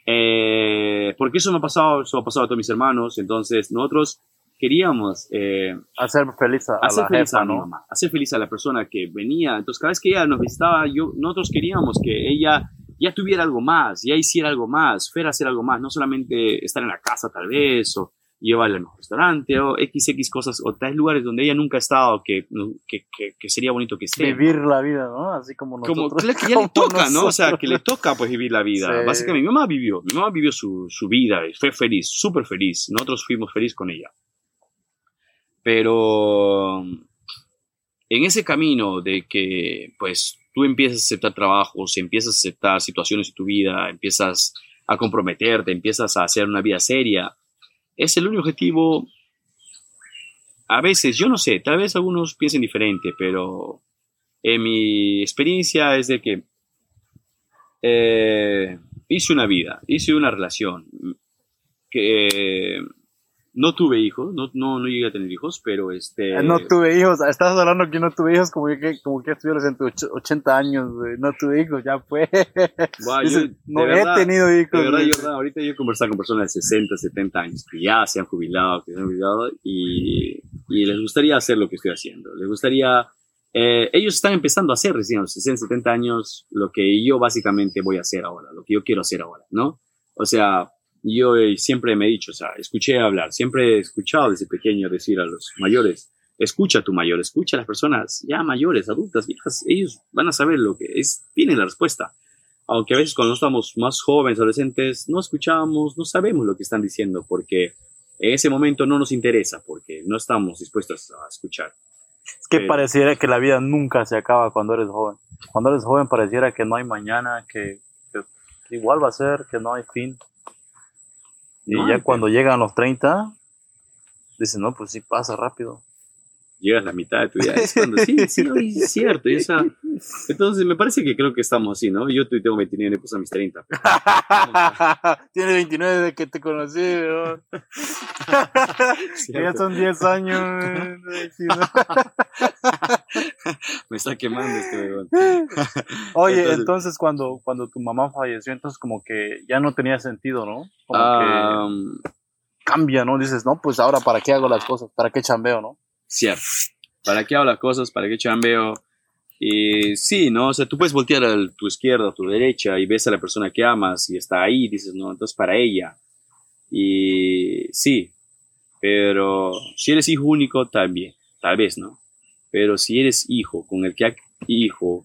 Eh, porque eso me ha pasado, eso ha pasado a todos mis hermanos, entonces nosotros queríamos eh, Hacer feliz a, hacer la feliz jefa, a mi ¿no? mamá, hacer feliz a la persona que venía. Entonces, cada vez que ella nos visitaba, yo, nosotros queríamos que ella ya tuviera algo más, ya hiciera algo más, fuera a hacer algo más, no solamente estar en la casa tal vez, o llevarla al mejor restaurante o XX cosas o tales lugares donde ella nunca ha estado que, que, que, sería bonito que esté. Vivir la vida, ¿no? Así como nosotros. Como que ya le toca, ¿no? O sea, que le toca pues vivir la vida. Básicamente mi mamá vivió, mi mamá vivió su, su vida fue feliz, súper feliz. Nosotros fuimos felices con ella. Pero en ese camino de que pues tú empiezas a aceptar trabajos, empiezas a aceptar situaciones de tu vida, empiezas a comprometerte, empiezas a hacer una vida seria, es el único objetivo. A veces, yo no sé, tal vez algunos piensen diferente, pero en mi experiencia es de que eh, hice una vida, hice una relación que no tuve hijos, no, no, no llegué a tener hijos, pero este... Eh, no tuve hijos, estás hablando que no tuve hijos como que, como que estuvieras en tus 80 años, no tuve hijos, ya fue. no he tenido hijos. De verdad, yo, ahorita yo he conversado con personas de 60, 70 años que ya se han jubilado, que se han jubilado y, y les gustaría hacer lo que estoy haciendo. Les gustaría... Eh, ellos están empezando a hacer recién a los 60, 70 años lo que yo básicamente voy a hacer ahora, lo que yo quiero hacer ahora, ¿no? O sea, yo eh, siempre me he dicho, o sea, escuché hablar, siempre he escuchado desde pequeño decir a los mayores, escucha a tu mayor, escucha a las personas ya mayores, adultas, viejas, ellos van a saber lo que es, tienen la respuesta. Aunque a veces cuando estamos más jóvenes, adolescentes, no escuchamos, no sabemos lo que están diciendo, porque en ese momento no nos interesa, porque no estamos dispuestos a escuchar. Es que pareciera que la vida nunca se acaba cuando eres joven. Cuando eres joven pareciera que no hay mañana, que igual va a ser, que no hay fin. Y ya cuando llegan los 30, dicen, no, pues sí pasa rápido. Llegas a la mitad de tu vida. Es cuando, sí, sí, es cierto. Y esa, entonces, me parece que creo que estamos así, ¿no? Yo tengo 29 y puse a mis 30. Tienes 29 desde que te conocí, ¿no? ya son 10 años. me está quemando este bebé. Oye, entonces, cuando, cuando tu mamá falleció, entonces como que ya no tenía sentido, ¿no? Como que cambia, ¿no? Dices, no, pues ahora para qué hago las cosas, para qué chambeo, ¿no? Cierto. ¿Para qué hago las cosas? ¿Para qué chambeo? Y sí, ¿no? O sea, tú puedes voltear a tu izquierda, a tu derecha y ves a la persona que amas y está ahí, dices, no, entonces para ella. Y sí, pero si eres hijo único, también, tal vez, ¿no? Pero si eres hijo con el que ha, hijo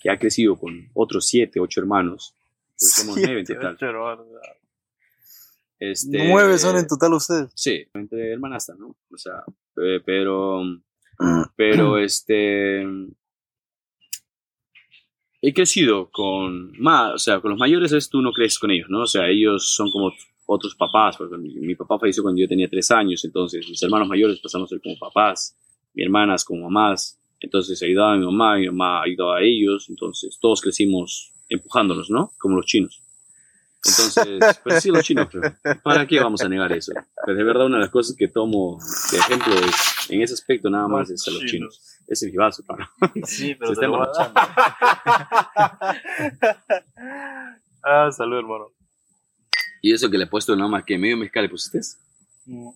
que ha crecido con otros siete, ocho hermanos, pues somos nueve en total. Este, ¿Nueve son en total ustedes? Sí, entre hermanas, ¿no? O sea, pero, pero este, he crecido con más, o sea, con los mayores es tú no creces con ellos, ¿no? O sea, ellos son como otros papás, porque mi, papá falleció cuando yo tenía tres años, entonces mis hermanos mayores pasamos a ser como papás, mis hermanas como mamás, entonces ayudaba a mi mamá, mi mamá ayudaba a ellos, entonces todos crecimos empujándonos, ¿no? Como los chinos. Entonces, pues sí, los chinos, ¿para qué vamos a negar eso? Pero de verdad una de las cosas que tomo de ejemplo es, en ese aspecto nada más es a los chinos. Ese es mi vaso, Sí, pero Se está ah, salud, hermano. ¿Y eso que le he puesto nomás que medio mezcal le pusiste? Mm.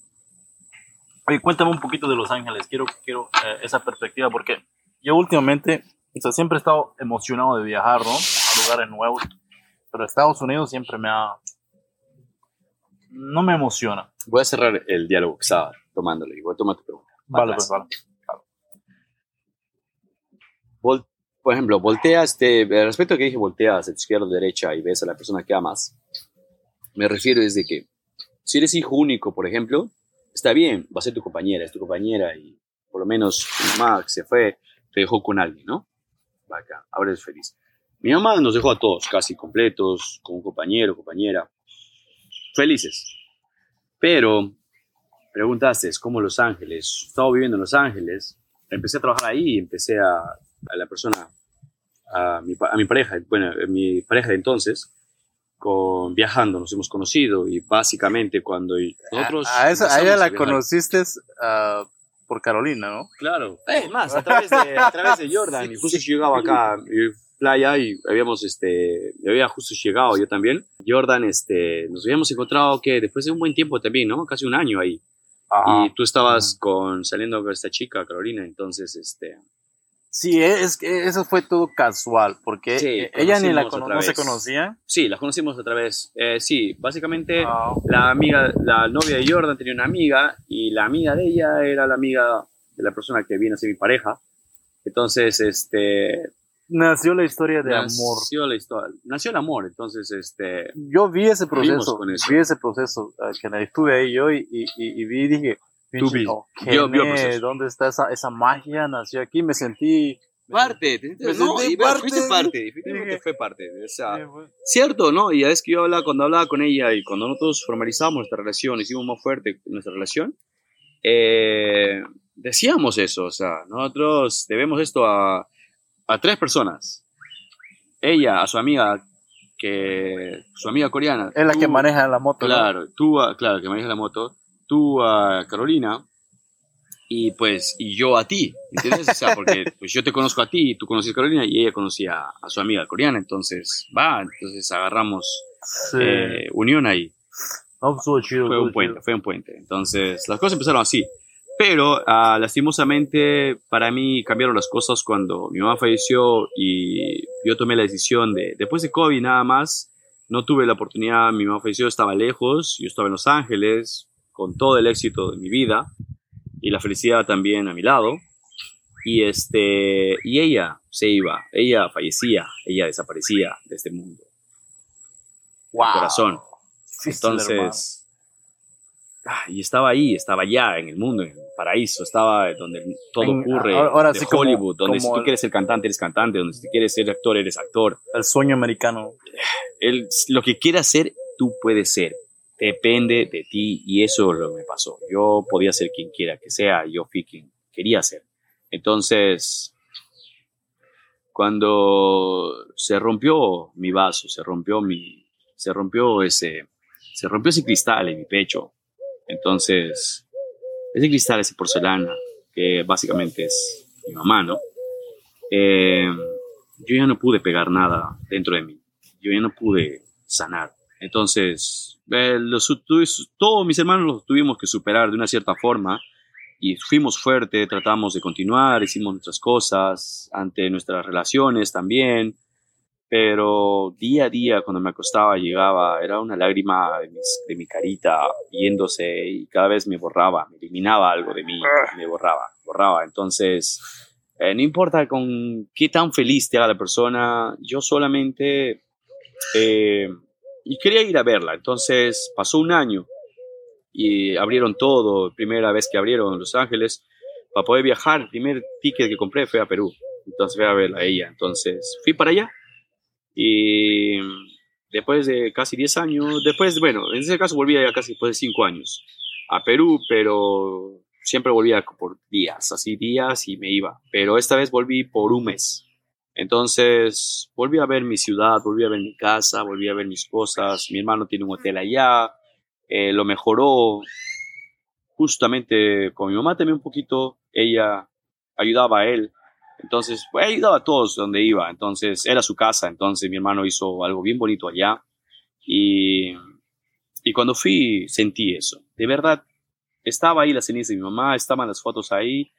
Oye, cuéntame un poquito de Los Ángeles. Quiero, quiero eh, esa perspectiva porque yo últimamente, o sea, siempre he estado emocionado de viajar, ¿no? A lugares nuevos. Pero Estados Unidos siempre me ha... No me emociona. Voy a cerrar el diálogo que estaba tomándolo y voy a tomar tu pregunta. Vale, pues vale por ejemplo, volteas, este, respecto a que dije volteas izquierda derecha y ves a la persona que amas, me refiero desde que si eres hijo único, por ejemplo, está bien, va a ser tu compañera, es tu compañera y por lo menos Max se fue, te dejó con alguien, ¿no? Acá, ahora es feliz. Mi mamá nos dejó a todos casi completos, con un compañero, compañera, felices. Pero preguntaste, ¿es como Los Ángeles? Estaba viviendo en Los Ángeles, empecé a trabajar ahí, empecé a a la persona, a mi, a mi pareja, bueno, mi pareja de entonces, con, viajando, nos hemos conocido y básicamente cuando nosotros... A, ella la conociste uh, por Carolina, ¿no? Claro, eh, más, a través de, a través de Jordan. y justo llegaba acá, playa y habíamos, este, había justo llegado yo también. Jordan, este, nos habíamos encontrado que después de un buen tiempo también, ¿no? Casi un año ahí. Y tú estabas con, saliendo con esta chica, Carolina, entonces, este, Sí, es que eso fue todo casual, porque Sí, eh, ella ni la cono- no se conocía. Sí, las conocimos otra vez. Eh, sí, básicamente Ah. la amiga, la novia de Jordan tenía una amiga y la amiga de ella era la amiga de la persona que viene a ser mi pareja. Entonces, este, Nació la historia de amor. nació la historia, nació el amor. Entonces, este, Yo vi ese proceso, vi ese proceso, eh, que estuve ahí yo y, y, y- vi y dije, Tú vi. "Oh, Vio- vio el. ¿dónde está esa, esa magia? Nació aquí, me sentí... parte, Me no, sentí y bueno, parte. fuiste parte, Dije- fue parte. O sea, cierto, ¿no? Y es que yo hablaba, cuando hablaba con ella y cuando nosotros formalizamos nuestra relación, hicimos más fuerte nuestra relación, eh, decíamos eso, o sea, nosotros debemos esto a, a tres personas. Ella, a su amiga, que su amiga coreana. Es la tú- que maneja la moto. ¿no? Claro, tú, a- claro, que maneja la moto, tú a Carolina y pues, y yo a ti, ¿entiendes? O sea, porque pues yo te conozco a ti, tú conoces a Carolina y ella conocía a su amiga coreana, entonces, va, entonces agarramos Sí. eh, unión ahí. No, chido. Fue un puente, chido. fue un puente. Entonces, las cosas empezaron así. Pero, ah, lastimosamente, para mí cambiaron las cosas cuando mi mamá falleció y yo tomé la decisión de, después de COVID nada más, no tuve la oportunidad, mi mamá falleció, estaba lejos, yo estaba en Los Ángeles, con todo el éxito de mi vida y la felicidad también a mi lado. Y, este, y ella se iba, ella fallecía, ella desaparecía de este mundo. Wow. corazón. Hermano. Entonces, ah, y estaba ahí, estaba allá en el mundo, en el paraíso, estaba donde todo En- ocurre, ahora- de sí como- Hollywood, donde si como tú el- quieres ser cantante, eres cantante, donde si tú quieres ser actor, eres actor. El sueño americano. El- lo que quieras ser, tú puedes ser. Depende de ti y eso es lo me pasó. Yo podía ser quien quiera que sea, yo fui quien quería ser. Entonces, cuando se rompió mi vaso, se rompió mi, se rompió ese, se rompió ese cristal en mi pecho. Entonces, ese cristal, ese porcelana, que básicamente es mi mamá, ¿no? Eh, yo ya no pude pegar nada dentro de mí. Yo ya no pude sanar. Entonces, eh, todos mis hermanos los tuvimos que superar de una cierta forma y fuimos fuertes, tratamos de continuar, hicimos nuestras cosas ante nuestras relaciones también, pero día a día cuando me acostaba llegaba, era una lágrima de, mis- de mi carita yéndose y cada vez me borraba, me eliminaba algo de mí, me borraba, borraba. Entonces, eh, no importa con qué tan feliz te haga la persona, yo solamente... eh, y quería ir a verla, entonces pasó un año y abrieron todo, primera vez que abrieron Los Ángeles, para poder viajar, el primer ticket que compré fue a Perú, entonces fui a verla a ella, entonces fui para allá y después de casi 10 años, después, bueno, en ese caso volví ya casi después de 5 años a Perú, pero siempre volvía por días, así días y me iba, pero esta vez volví por un mes. Entonces, volví a ver mi ciudad, volví a ver mi casa, volví a ver mis cosas. Mi hermano tiene un hotel allá, eh, lo mejoró justamente con mi mamá también un poquito. Ella ayudaba a él. Entonces, pues, ayudaba a todos donde iba. Entonces, era su casa. Entonces, mi hermano hizo algo bien bonito allá. Y, y cuando fui, sentí eso. De verdad, estaba ahí la ceniza de mi mamá, estaban las fotos ahí.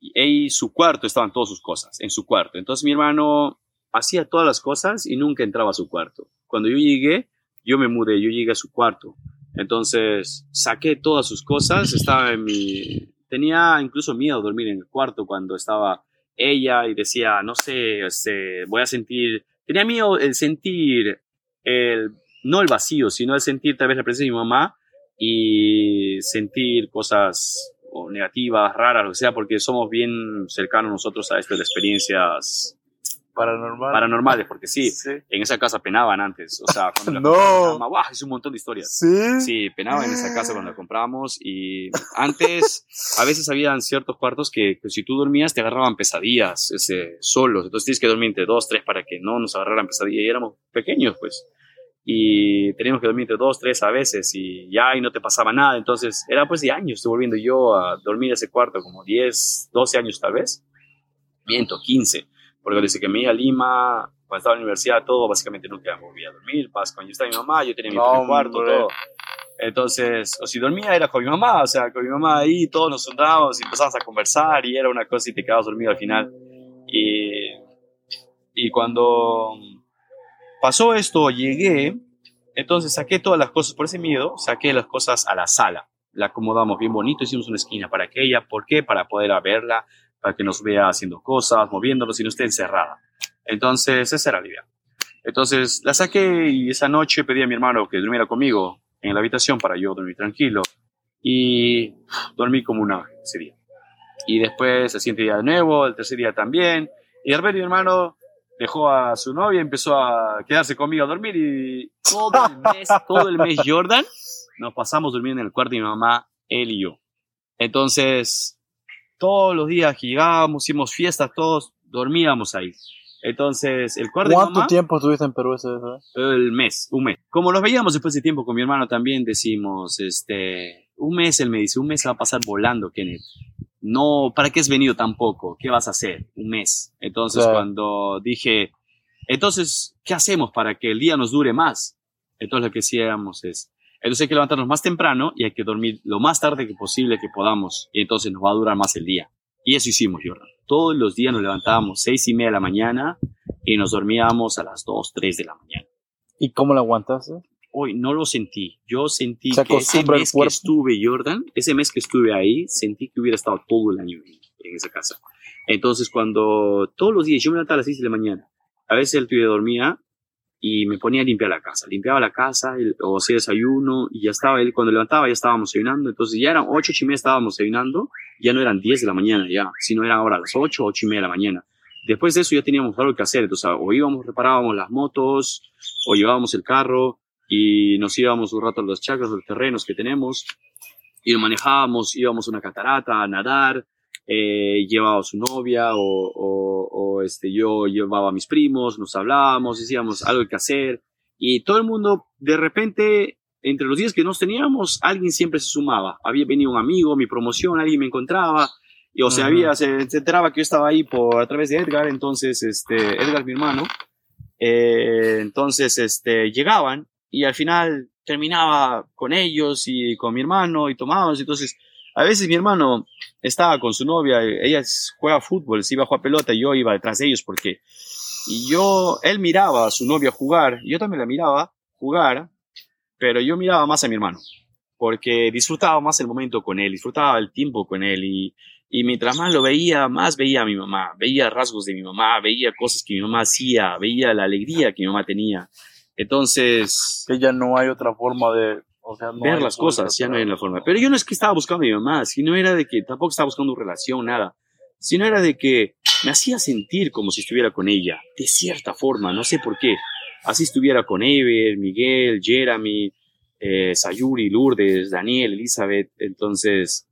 Y su cuarto estaban todas sus cosas, en su cuarto. Entonces, mi hermano hacía todas las cosas y nunca entraba a su cuarto. Cuando yo llegué, yo me mudé, yo llegué a su cuarto. Entonces, saqué todas sus cosas, estaba en mi... Tenía incluso miedo dormir en el cuarto cuando estaba ella y decía, no sé, este, voy a sentir... Tenía miedo el sentir, el, no el vacío, sino el sentir tal vez la presencia de mi mamá y sentir cosas negativas, raras, lo que sea, porque somos bien cercanos nosotros a estas experiencias Paranormal. paranormales, porque sí, Sí. en esa casa penaban antes, o sea, cuando la No. compramos, es un montón de historias. Sí. Sí, penaban en esa casa cuando la compramos y antes a veces habían ciertos cuartos que, que si tú dormías te agarraban pesadillas ese, solos, entonces tienes que dormir entre dos, tres para que no nos agarraran pesadillas y éramos pequeños pues y teníamos que dormir entre dos, tres a veces y ya y no te pasaba nada, entonces era pues de años, estoy volviendo yo a dormir ese cuarto como 10, 12 años tal vez, miento, 15, porque desde que me iba a Lima, cuando estaba en la universidad, todo, básicamente nunca me volví a dormir. Pas, cuando yo estaba mi mamá, yo tenía mi propio cuarto, todo. Entonces, o si dormía era con mi mamá, o sea, con mi mamá ahí, todos nos juntábamos y empezamos a conversar y era una cosa y te quedabas dormido al final. Y, y cuando pasó esto, llegué, entonces saqué todas las cosas por ese miedo, saqué las cosas a la sala. La acomodamos bien bonito, hicimos una esquina para que ella, ¿por qué? Para poder verla, para que nos vea haciendo cosas, moviéndonos y no esté encerrada. Entonces, esa era la idea. Entonces, la saqué y esa noche pedí a mi hermano que durmiera conmigo en la habitación para yo dormir tranquilo. Y dormí como una ese día. Y después, el siguiente día de nuevo, el tercer día también. Y de mi hermano dejó a su novia, empezó a quedarse conmigo a dormir y todo el mes, todo el mes Jordan, nos pasamos durmiendo en el cuarto de mi mamá, él y yo. Entonces, todos los días que llegábamos, hicimos fiestas, todos dormíamos ahí. Entonces, el cuarto ¿Cuánto tiempo estuviste en Perú ese El mes, un mes. Como nos veíamos después de tiempo con mi hermano también, decimos, este, un mes, él me dice, un mes va a pasar volando, Kenneth. No, ¿para qué has venido tampoco? ¿Qué vas a hacer? Un mes. Entonces, cuando dije, entonces, ¿qué hacemos para que el día nos dure más? Entonces, lo que hacíamos es, entonces hay que levantarnos más temprano y hay que dormir lo más tarde que posible que podamos. Y entonces nos va a durar más el día. Y eso hicimos, Jordan. Todos los días nos levantábamos seis y media de la mañana y nos dormíamos a las dos, tres de la mañana. ¿Y cómo lo aguantaste? Hoy no lo sentí. Yo sentí que ese mes que estuve, Jordan, ese mes que estuve ahí, sentí que hubiera estado todo el año en esa casa. Entonces, cuando todos los días yo me levantaba a las seis de la mañana, a veces el tío dormía y me ponía a limpiar la casa. Limpiaba la casa o hacía desayuno y ya estaba él. Cuando levantaba ya estábamos desayunando. Entonces ya eran ocho, media estábamos desayunando. Ya no eran diez de la mañana ya, sino era ahora las ocho, ocho y media de la mañana. Después de eso ya teníamos algo que hacer. Entonces o íbamos, reparábamos las motos o llevábamos el carro y nos íbamos un rato a las chacras, los terrenos que tenemos y manejábamos, íbamos a una catarata a nadar eh, llevaba a su novia o, este, yo llevaba a mis primos, nos hablábamos, decíamos algo que hacer y todo el mundo de repente entre los días que nos teníamos alguien siempre se sumaba, había venido un amigo, mi promoción, alguien me encontraba y o sea, había, se, enteraba que yo estaba ahí por a través de Edgar, entonces este, Edgar mi hermano, eh, entonces este, llegaban y al final terminaba con ellos y con mi hermano y tomábamos, entonces a veces mi hermano estaba con su novia, ella juega fútbol, se iba a jugar pelota, yo iba detrás de ellos porque yo, él miraba a su novia jugar, yo también la miraba jugar, pero yo miraba más a mi hermano, porque disfrutaba más el momento con él, disfrutaba el tiempo con él y, y mientras más lo veía, más veía a mi mamá, veía rasgos de mi mamá, veía cosas que mi mamá hacía, veía la alegría que mi mamá tenía. Entonces... Que ya no hay otra forma de ver las cosas, ya no hay la forma. Pero yo no es que estaba buscando a mi mamá, sino era de que tampoco estaba buscando relación, nada, sino era de que me hacía sentir como si estuviera con ella, de cierta forma, no sé por qué. Así estuviera con Ever, Miguel, Jeremy, eh, Sayuri, Lourdes, Daniel, Elizabeth. Entonces,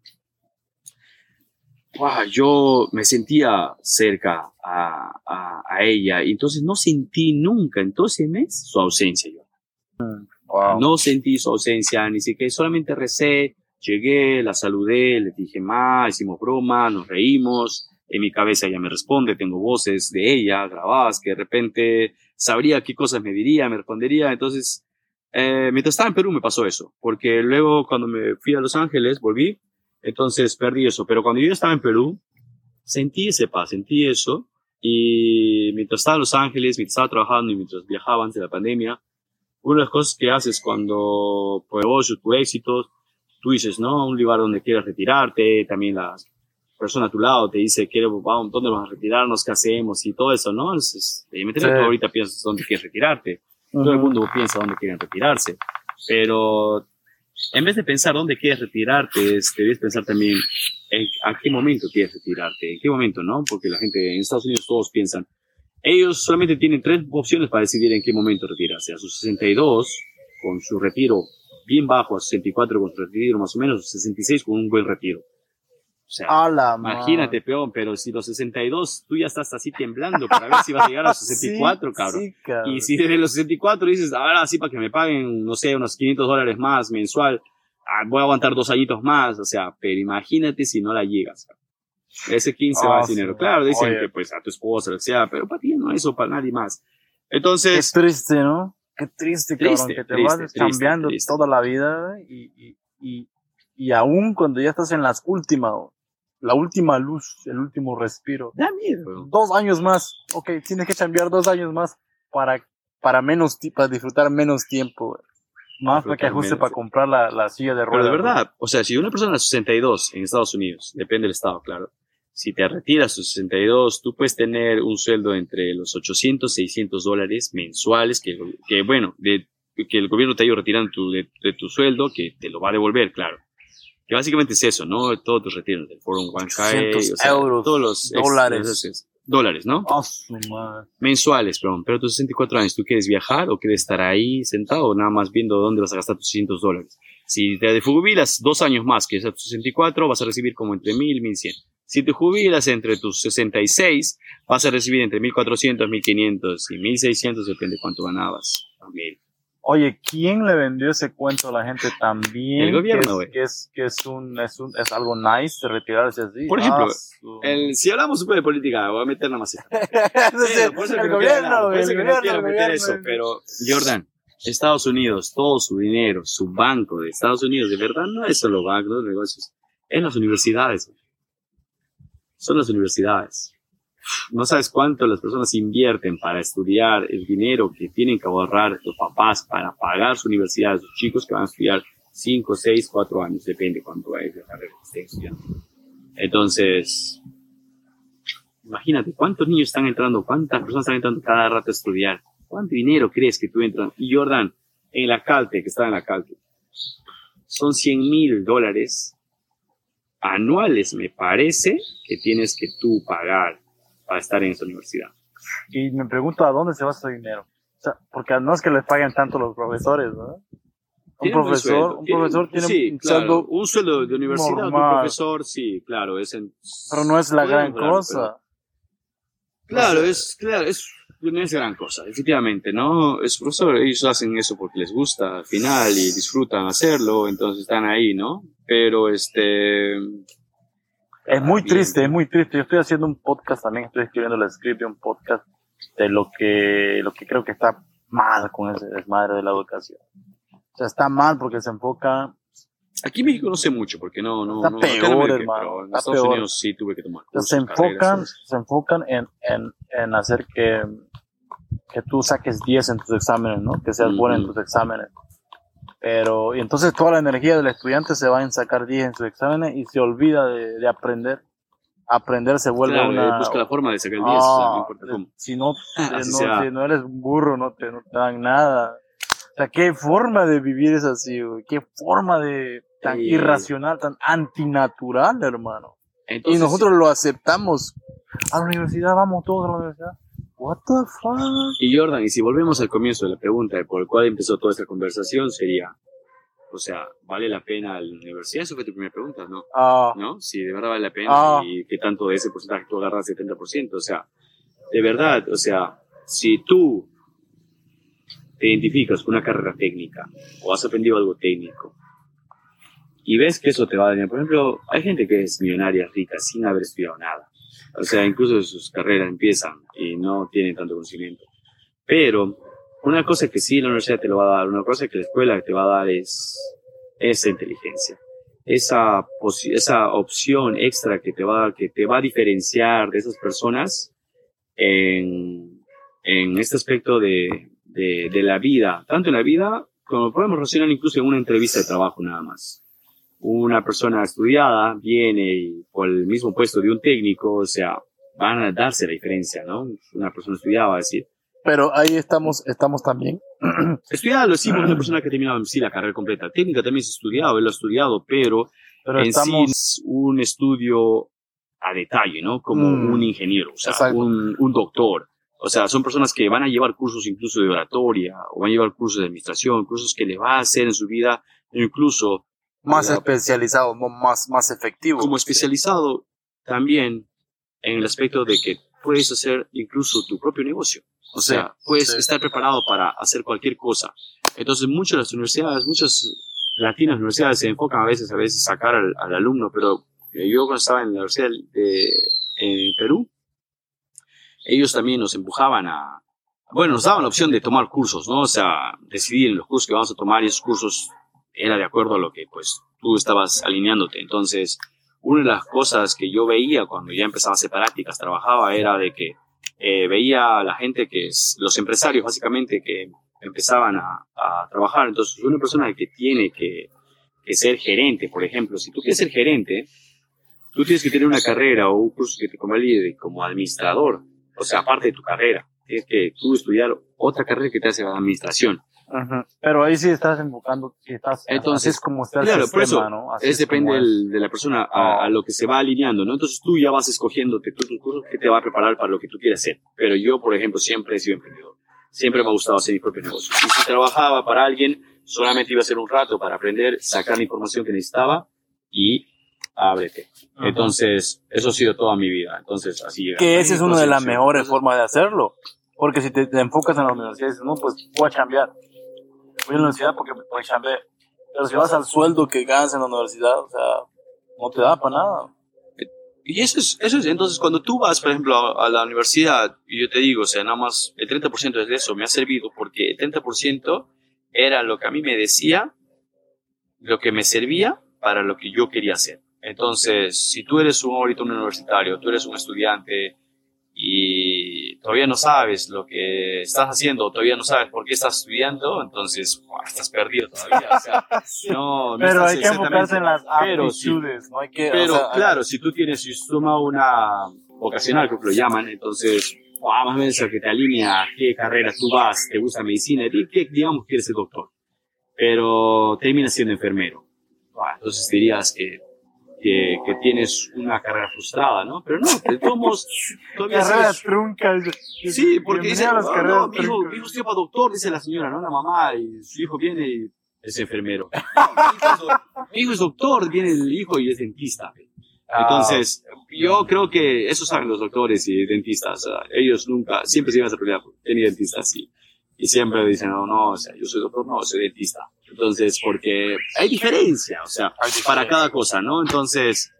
yo me sentía cerca a, a, a, ella. Y entonces no sentí nunca en todo ese mes su ausencia. Yo. Mm. No sentí su ausencia, ni siquiera solamente recé, llegué, la saludé, le dije más, hicimos broma, nos reímos. En mi cabeza ella me responde, tengo voces de ella grabadas que de repente sabría qué cosas me diría, me respondería. Entonces, eh, mientras estaba en Perú me pasó eso, porque luego cuando me fui a Los Ángeles, volví, entonces perdí eso. Pero cuando yo estaba en Perú, sentí ese paz, sentí eso. Y mientras estaba en Los Ángeles, mientras estaba trabajando y mientras viajaba antes de la pandemia, una de las cosas que haces cuando por tu éxito, tú dices, ¿no? Un lugar donde quieres retirarte, también la persona a tu lado te dice, quiero, vamos, ¿dónde vamos a retirarnos? ¿Qué hacemos? Y todo eso, ¿no? Entonces, evidentemente tú ahorita piensas dónde quieres retirarte. Todo el mundo piensa dónde quieren retirarse. Pero en vez de pensar dónde quieres retirarte, debes pensar también en a qué momento quieres retirarte, en qué momento, ¿no? Porque la gente en Estados Unidos todos piensan, ellos solamente tienen tres opciones para decidir en qué momento retirarse. A sus 62, con su retiro bien bajo, a 64 con su retiro más o menos, a 66 con un buen retiro. O sea, imagínate, peón, pero si los 62 tú ya estás así temblando para ver si vas a llegar a los 64, cabrón. Y si desde los 64 dices, ahora sí para que me paguen, no sé, unos 500 dólares más mensual, ah, voy a aguantar dos añitos más, o sea, pero imagínate si no la llegas. Ese 15 va a dinero. Claro, dicen que pues a tu esposa, lo que sea, pero para ti no eso, para nadie más. Entonces. Qué triste, ¿no? Qué triste, cabrón, que te vas cambiando toda la vida y, y, y, y, aún cuando ya estás en las últimas, la última luz, el último respiro. Da miedo. Dos años más. Ok, tienes que cambiar dos años más para, para menos, para disfrutar menos tiempo. Más para que ajuste Totalmente. para comprar la, la silla de Pero ruedas. de güey. verdad, o sea, si una persona a 62 en Estados Unidos, depende del estado, claro, si te retiras a sus 62, tú puedes tener un sueldo entre los 800, 600 dólares mensuales, que, que bueno, de, que el gobierno te ha ido retirando tu- de, de tu sueldo, que te lo va a devolver, claro. Que básicamente es eso, ¿no? Todos tus retiros del 401k, 800 euros, todos los ex- dólares. esos es- dólares, ¿no? Ah, mensuales, perdón, pero a tus 64 años, ¿tú quieres viajar o quieres estar ahí sentado o nada más viendo dónde vas a gastar tus 600 dólares? Si te jubilas dos años más que es a tus 64, vas a recibir como entre 1000 y 1100. Si te jubilas entre tus 66, vas a recibir entre 1400, 1500 y 1600, depende cuánto ganabas. También. Oye, ¿quién le vendió ese cuento a la gente también? El gobierno, que es, güey. que es, que es un, es un, es algo nice de retirarse así. Por ejemplo, Ah, su- El- si hablamos un poco de política, voy a meter. Ese es el, gobierno, güey, el que no gobierno, quiero meter gobierno. eso, pero Jordan, Estados Unidos, todo su dinero, su banco de Estados Unidos, de verdad no es solo bancos, los negocios, es las universidades. güey. Son las universidades. No sabes cuánto las personas invierten para estudiar el dinero que tienen que ahorrar los papás para pagar su universidad sus chicos que van a estudiar 5, 6, 4 años, depende cuánto es la carrera que estén estudiando. Entonces, imagínate cuántos niños están entrando, cuántas personas están entrando cada rato a estudiar. ¿Cuánto dinero crees que tú entras? Y Jordan, en la Calte, que está en la Calte, son 100 mil dólares anuales, me parece, que tienes que tú pagar para estar en esa universidad. Y me pregunto a dónde se va ese dinero. O sea, porque no es que les paguen tanto los profesores, ¿no? Un profesor, sueldo. un profesor tiene sí, un claro, un sueldo de universidad, un normal. profesor, sí, claro, es en, pero no es la gran cosa. Claro, es, claro, es, no es gran cosa, efectivamente, ¿no? Es profesor, ellos hacen eso porque les gusta al final y disfrutan hacerlo, entonces están ahí, ¿no? Pero este. Es muy bien. triste, es muy triste. Yo estoy haciendo un podcast también, estoy escribiendo el script de un podcast de lo que, lo que creo que está mal con ese desmadre de la educación. O sea, está mal porque se enfoca, Aquí en México no sé mucho porque no, no, Está no, peor, dediqué, hermano, pero en está Estados peor. Unidos sí tuve que tomar cursos, se carreras, enfocan, eso. se enfocan en, en, en hacer que, que tú saques 10 en tus exámenes, ¿no? Que seas bueno en tus exámenes. Pero, y entonces toda la energía del estudiante se va en sacar 10 en sus exámenes y se olvida de, de aprender. Aprender se vuelve Claro, una... busca la forma de sacar el 10, o sea, no Ah, importa cómo. si no, Así no, si no eres un burro, no te, no te dan nada. O sea, qué forma de vivir es así, güey. Qué forma de tan Sí. irracional, tan antinatural, hermano. Y Entonces, nosotros lo aceptamos. A la universidad, vamos todos a la universidad. What the fuck? Y Jordan, y si volvemos al comienzo de la pregunta por el cual empezó toda esta conversación, sería, o sea, ¿vale la pena la universidad? Eso fue tu primera pregunta, ¿no? Ah, ¿No? Si de verdad vale la pena Ah. y qué tanto de ese porcentaje tú agarras 70%, o sea, de verdad, o sea, si tú te identificas con una carrera técnica o has aprendido algo técnico y ves que eso te va a dañar, por ejemplo, hay gente que es millonaria, rica, sin haber estudiado nada. O sea, incluso sus carreras empiezan y no tienen tanto conocimiento. Pero una cosa que sí la universidad te lo va a dar, una cosa que la escuela te va a dar es esa inteligencia. Esa, esa opción extra que te va a dar, que te va a diferenciar de esas personas en, en este aspecto de, de, de la vida, tanto en la vida como podemos relacionar incluso en una entrevista de trabajo nada más. Una persona estudiada viene y por el mismo puesto de un técnico, o sea, van a darse la diferencia, ¿no? Una persona estudiada va a decir, pero ahí estamos, estamos también. estudiada lo decimos una persona que ha terminado sí la carrera completa. Técnica también ha estudiado, él lo ha estudiado, pero Pero en estamos. sí es un estudio a detalle, ¿no? Como Mm. un ingeniero, o sea, un, un doctor. O sea, son personas que van a llevar cursos incluso de oratoria, o van a llevar cursos de administración, cursos que le va a hacer en su vida, incluso más la- especializado, más, más efectivo. como especializado también en el aspecto de que puedes hacer incluso tu propio negocio. O Sí, sea, puedes sí. estar preparado para hacer cualquier cosa. Entonces, muchas de las universidades, muchas latinas universidades se enfocan a veces a veces sacar al, al alumno, pero eh, yo cuando estaba en la universidad de en Perú, ellos también nos empujaban a, bueno, nos daban la opción de tomar cursos, ¿no? O sea, decidir en los cursos que vamos a tomar y esos cursos era de acuerdo a lo que pues tú estabas alineándote. Entonces, una de las cosas que yo veía cuando ya empezaba a hacer prácticas, trabajaba, era de que eh, veía a la gente que es, los empresarios básicamente que empezaban a, trabajar. Entonces, una persona que tiene que, que ser gerente, por ejemplo, si tú quieres ser gerente, tú tienes que tener una carrera o un curso que te convalide como administrador, o sea, aparte de tu carrera. Tienes que tú estudiar otra carrera que te hace la administración. Pero ahí sí estás enfocando, que estás, Entonces, como está el Claro, por sistema, eso ¿no? Así es depende es. del- de la persona a, a lo que se va alineando, ¿no? Entonces tú ya vas escogiéndote tú, tus cursos que te va a preparar para lo que tú quieras hacer. Pero yo, por ejemplo, siempre he sido emprendedor. Siempre me ha gustado hacer mi propio negocio. Y si trabajaba para alguien, solamente iba a ser un rato para aprender, sacar la información que necesitaba y ábrete. Entonces, eso ha sido toda mi vida. Entonces, así llega. Que esa es una de las mejores formas de hacerlo. Porque si te, te enfocas en la universidad dices, no, pues voy a chambear. Voy a la universidad porque a chambear. Pero si vas al sueldo que ganas en la universidad, o sea, no te da para nada. Y eso es, eso es, entonces cuando tú vas, por ejemplo, a, a la universidad, y yo te digo, o sea, nada más el 30% de eso me ha servido porque el 30% era lo que a mí me decía, lo que me servía para lo que yo quería hacer. Entonces, si tú eres un ahorita un universitario, tú eres un estudiante todavía no sabes lo que estás haciendo, todavía no sabes por qué estás estudiando, entonces estás perdido todavía. O sea, no, no Pero hay que enfocarse en las sí. aptitudes, no hay que... o Pero sea, claro, si tú tienes, si tú tomas una vocacional, creo que lo llaman, entonces, ah, más o menos que te alinea a qué carrera tú vas, te gusta medicina, y que digamos que quieres ser doctor, pero terminas siendo enfermero. Entonces dirías que, que, que tienes una carrera frustrada, ¿no? Pero no, de todos modos, todavía Carreras truncas. Sí, porque dice, las "No, carreras no, mi hijo, truncas". mi hijo estudia para doctor, dice la señora, ¿no? La mamá, y su hijo viene y es enfermero. No, mi, hijo es, doc- mi hijo es doctor, viene el hijo y es dentista. Ah, Entonces, yo creo que eso saben los doctores y dentistas. sea, ellos nunca, siempre se iban a pelear tener dentistas y, y siempre dicen, no, no, o sea, yo soy doctor, no, soy dentista. Entonces, porque hay diferencia, o sea, para cada cosa, ¿no? Entonces,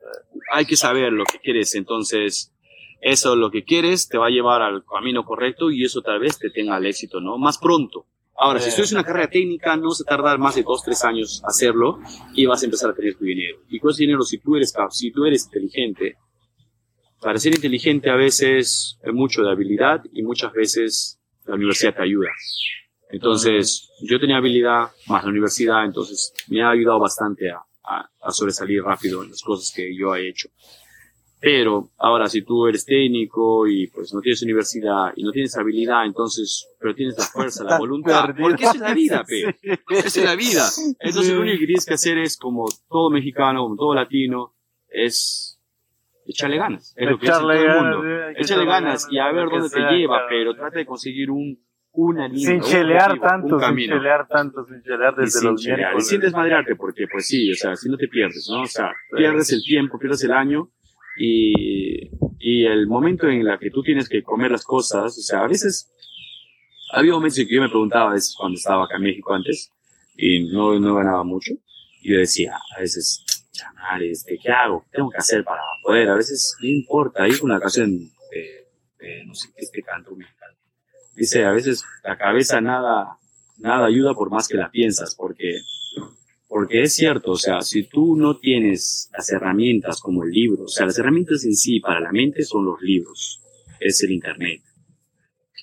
hay que saber lo que quieres. Entonces, eso lo que quieres te va a llevar al camino correcto y eso tal vez te tenga al éxito, ¿no? Más pronto. Ahora, si estudias una carrera técnica, no se tardar más de dos, tres años hacerlo y vas a empezar a tener tu dinero. Y con ese dinero, si tú eres, si tú eres inteligente, para ser inteligente a veces es mucho de habilidad y muchas veces la universidad te ayuda. Entonces, yo tenía habilidad más la universidad, entonces me ha ayudado bastante a, a- a sobresalir rápido en las cosas que yo he hecho. Pero ahora, si tú eres técnico y pues no tienes universidad y no tienes habilidad, entonces, pero tienes la fuerza, la voluntad, perdido. porque eso es la vida, pe. Esa es la vida. Entonces, lo único que tienes que hacer es, como todo mexicano, como todo latino, es echarle ganas. Es lo que hace todo Echarle el mundo. eh, echarle ganas y a ver dónde te lleva, claro. pero trata de conseguir un, una línea. Sin chelear objetivo, tanto, sin chelear tanto, sin chelear Y desde sin los chelear, y miércoles. sin desmadrearte, porque pues sí, o sea, si no te pierdes, ¿no? O sea, pierdes el tiempo, pierdes el año y, y el momento en el que tú tienes que comer las cosas, o sea, a veces, había momentos en que yo me preguntaba a veces cuando estaba acá en México antes y no, no ganaba mucho y yo decía, a veces, chaval, este, ¿qué hago? ¿Qué tengo que hacer para poder? A veces no importa, hay una canción de, de no sé qué este canto mexicano. Dice, a veces la cabeza nada, nada ayuda por más que la piensas, porque, porque es cierto, o sea, si tú no tienes las herramientas como el libro, o sea, las herramientas en sí para la mente son los libros, es el internet,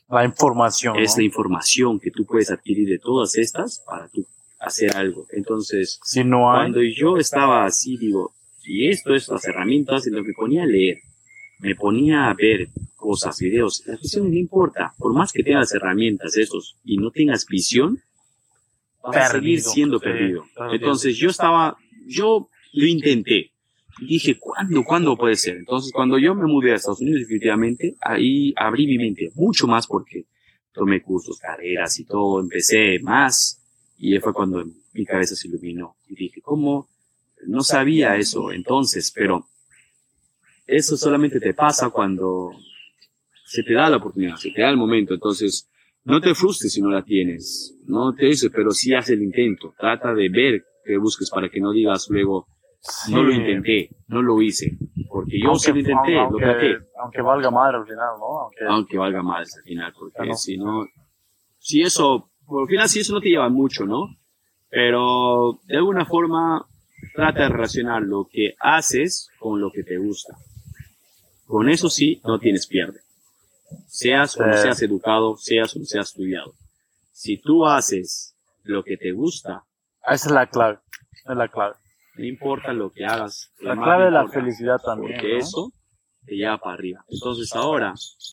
La información. es ¿no? la información que tú puedes adquirir de todas estas para tú hacer algo. Entonces, Si no hay. cuando yo estaba así, digo, y esto es las herramientas, y lo me ponía a leer, me ponía a ver cosas, videos, la visión no importa, por más que tengas herramientas esos y no tengas visión, vas a seguir Perdido, siendo sí, perdido. perdido. Entonces yo estaba, yo lo intenté. Dije, ¿cuándo, cuándo puede ser? Entonces cuando yo me mudé a Estados Unidos definitivamente, ahí abrí mi mente mucho más porque tomé cursos, carreras y todo, empecé más y fue cuando mi cabeza se iluminó y dije, ¿cómo? No sabía eso entonces, pero eso solamente te pasa cuando se te da la oportunidad, se te da el momento, entonces no te frustres si no la tienes, no te dices, pero sí haz el intento, trata de ver qué busques para que no digas luego, no lo Sí. intenté, no lo hice, porque yo sí lo Aunque- intenté, lo aunque, traté aunque valga madre al final, ¿no? Aunque, aunque valga más al final, porque Claro. si no, si eso, por al final si eso no te lleva mucho, ¿no? Pero de alguna forma trata de relacionar lo que haces con lo que te gusta. Con eso sí, no tienes pierde. Seas o no Sí. seas educado, seas o no seas estudiado. Si tú haces lo que te gusta, Esa es la clave. Es la clave. no importa lo que hagas. La clave de la felicidad también. Porque ¿no? eso te lleva para arriba. Entonces ahora,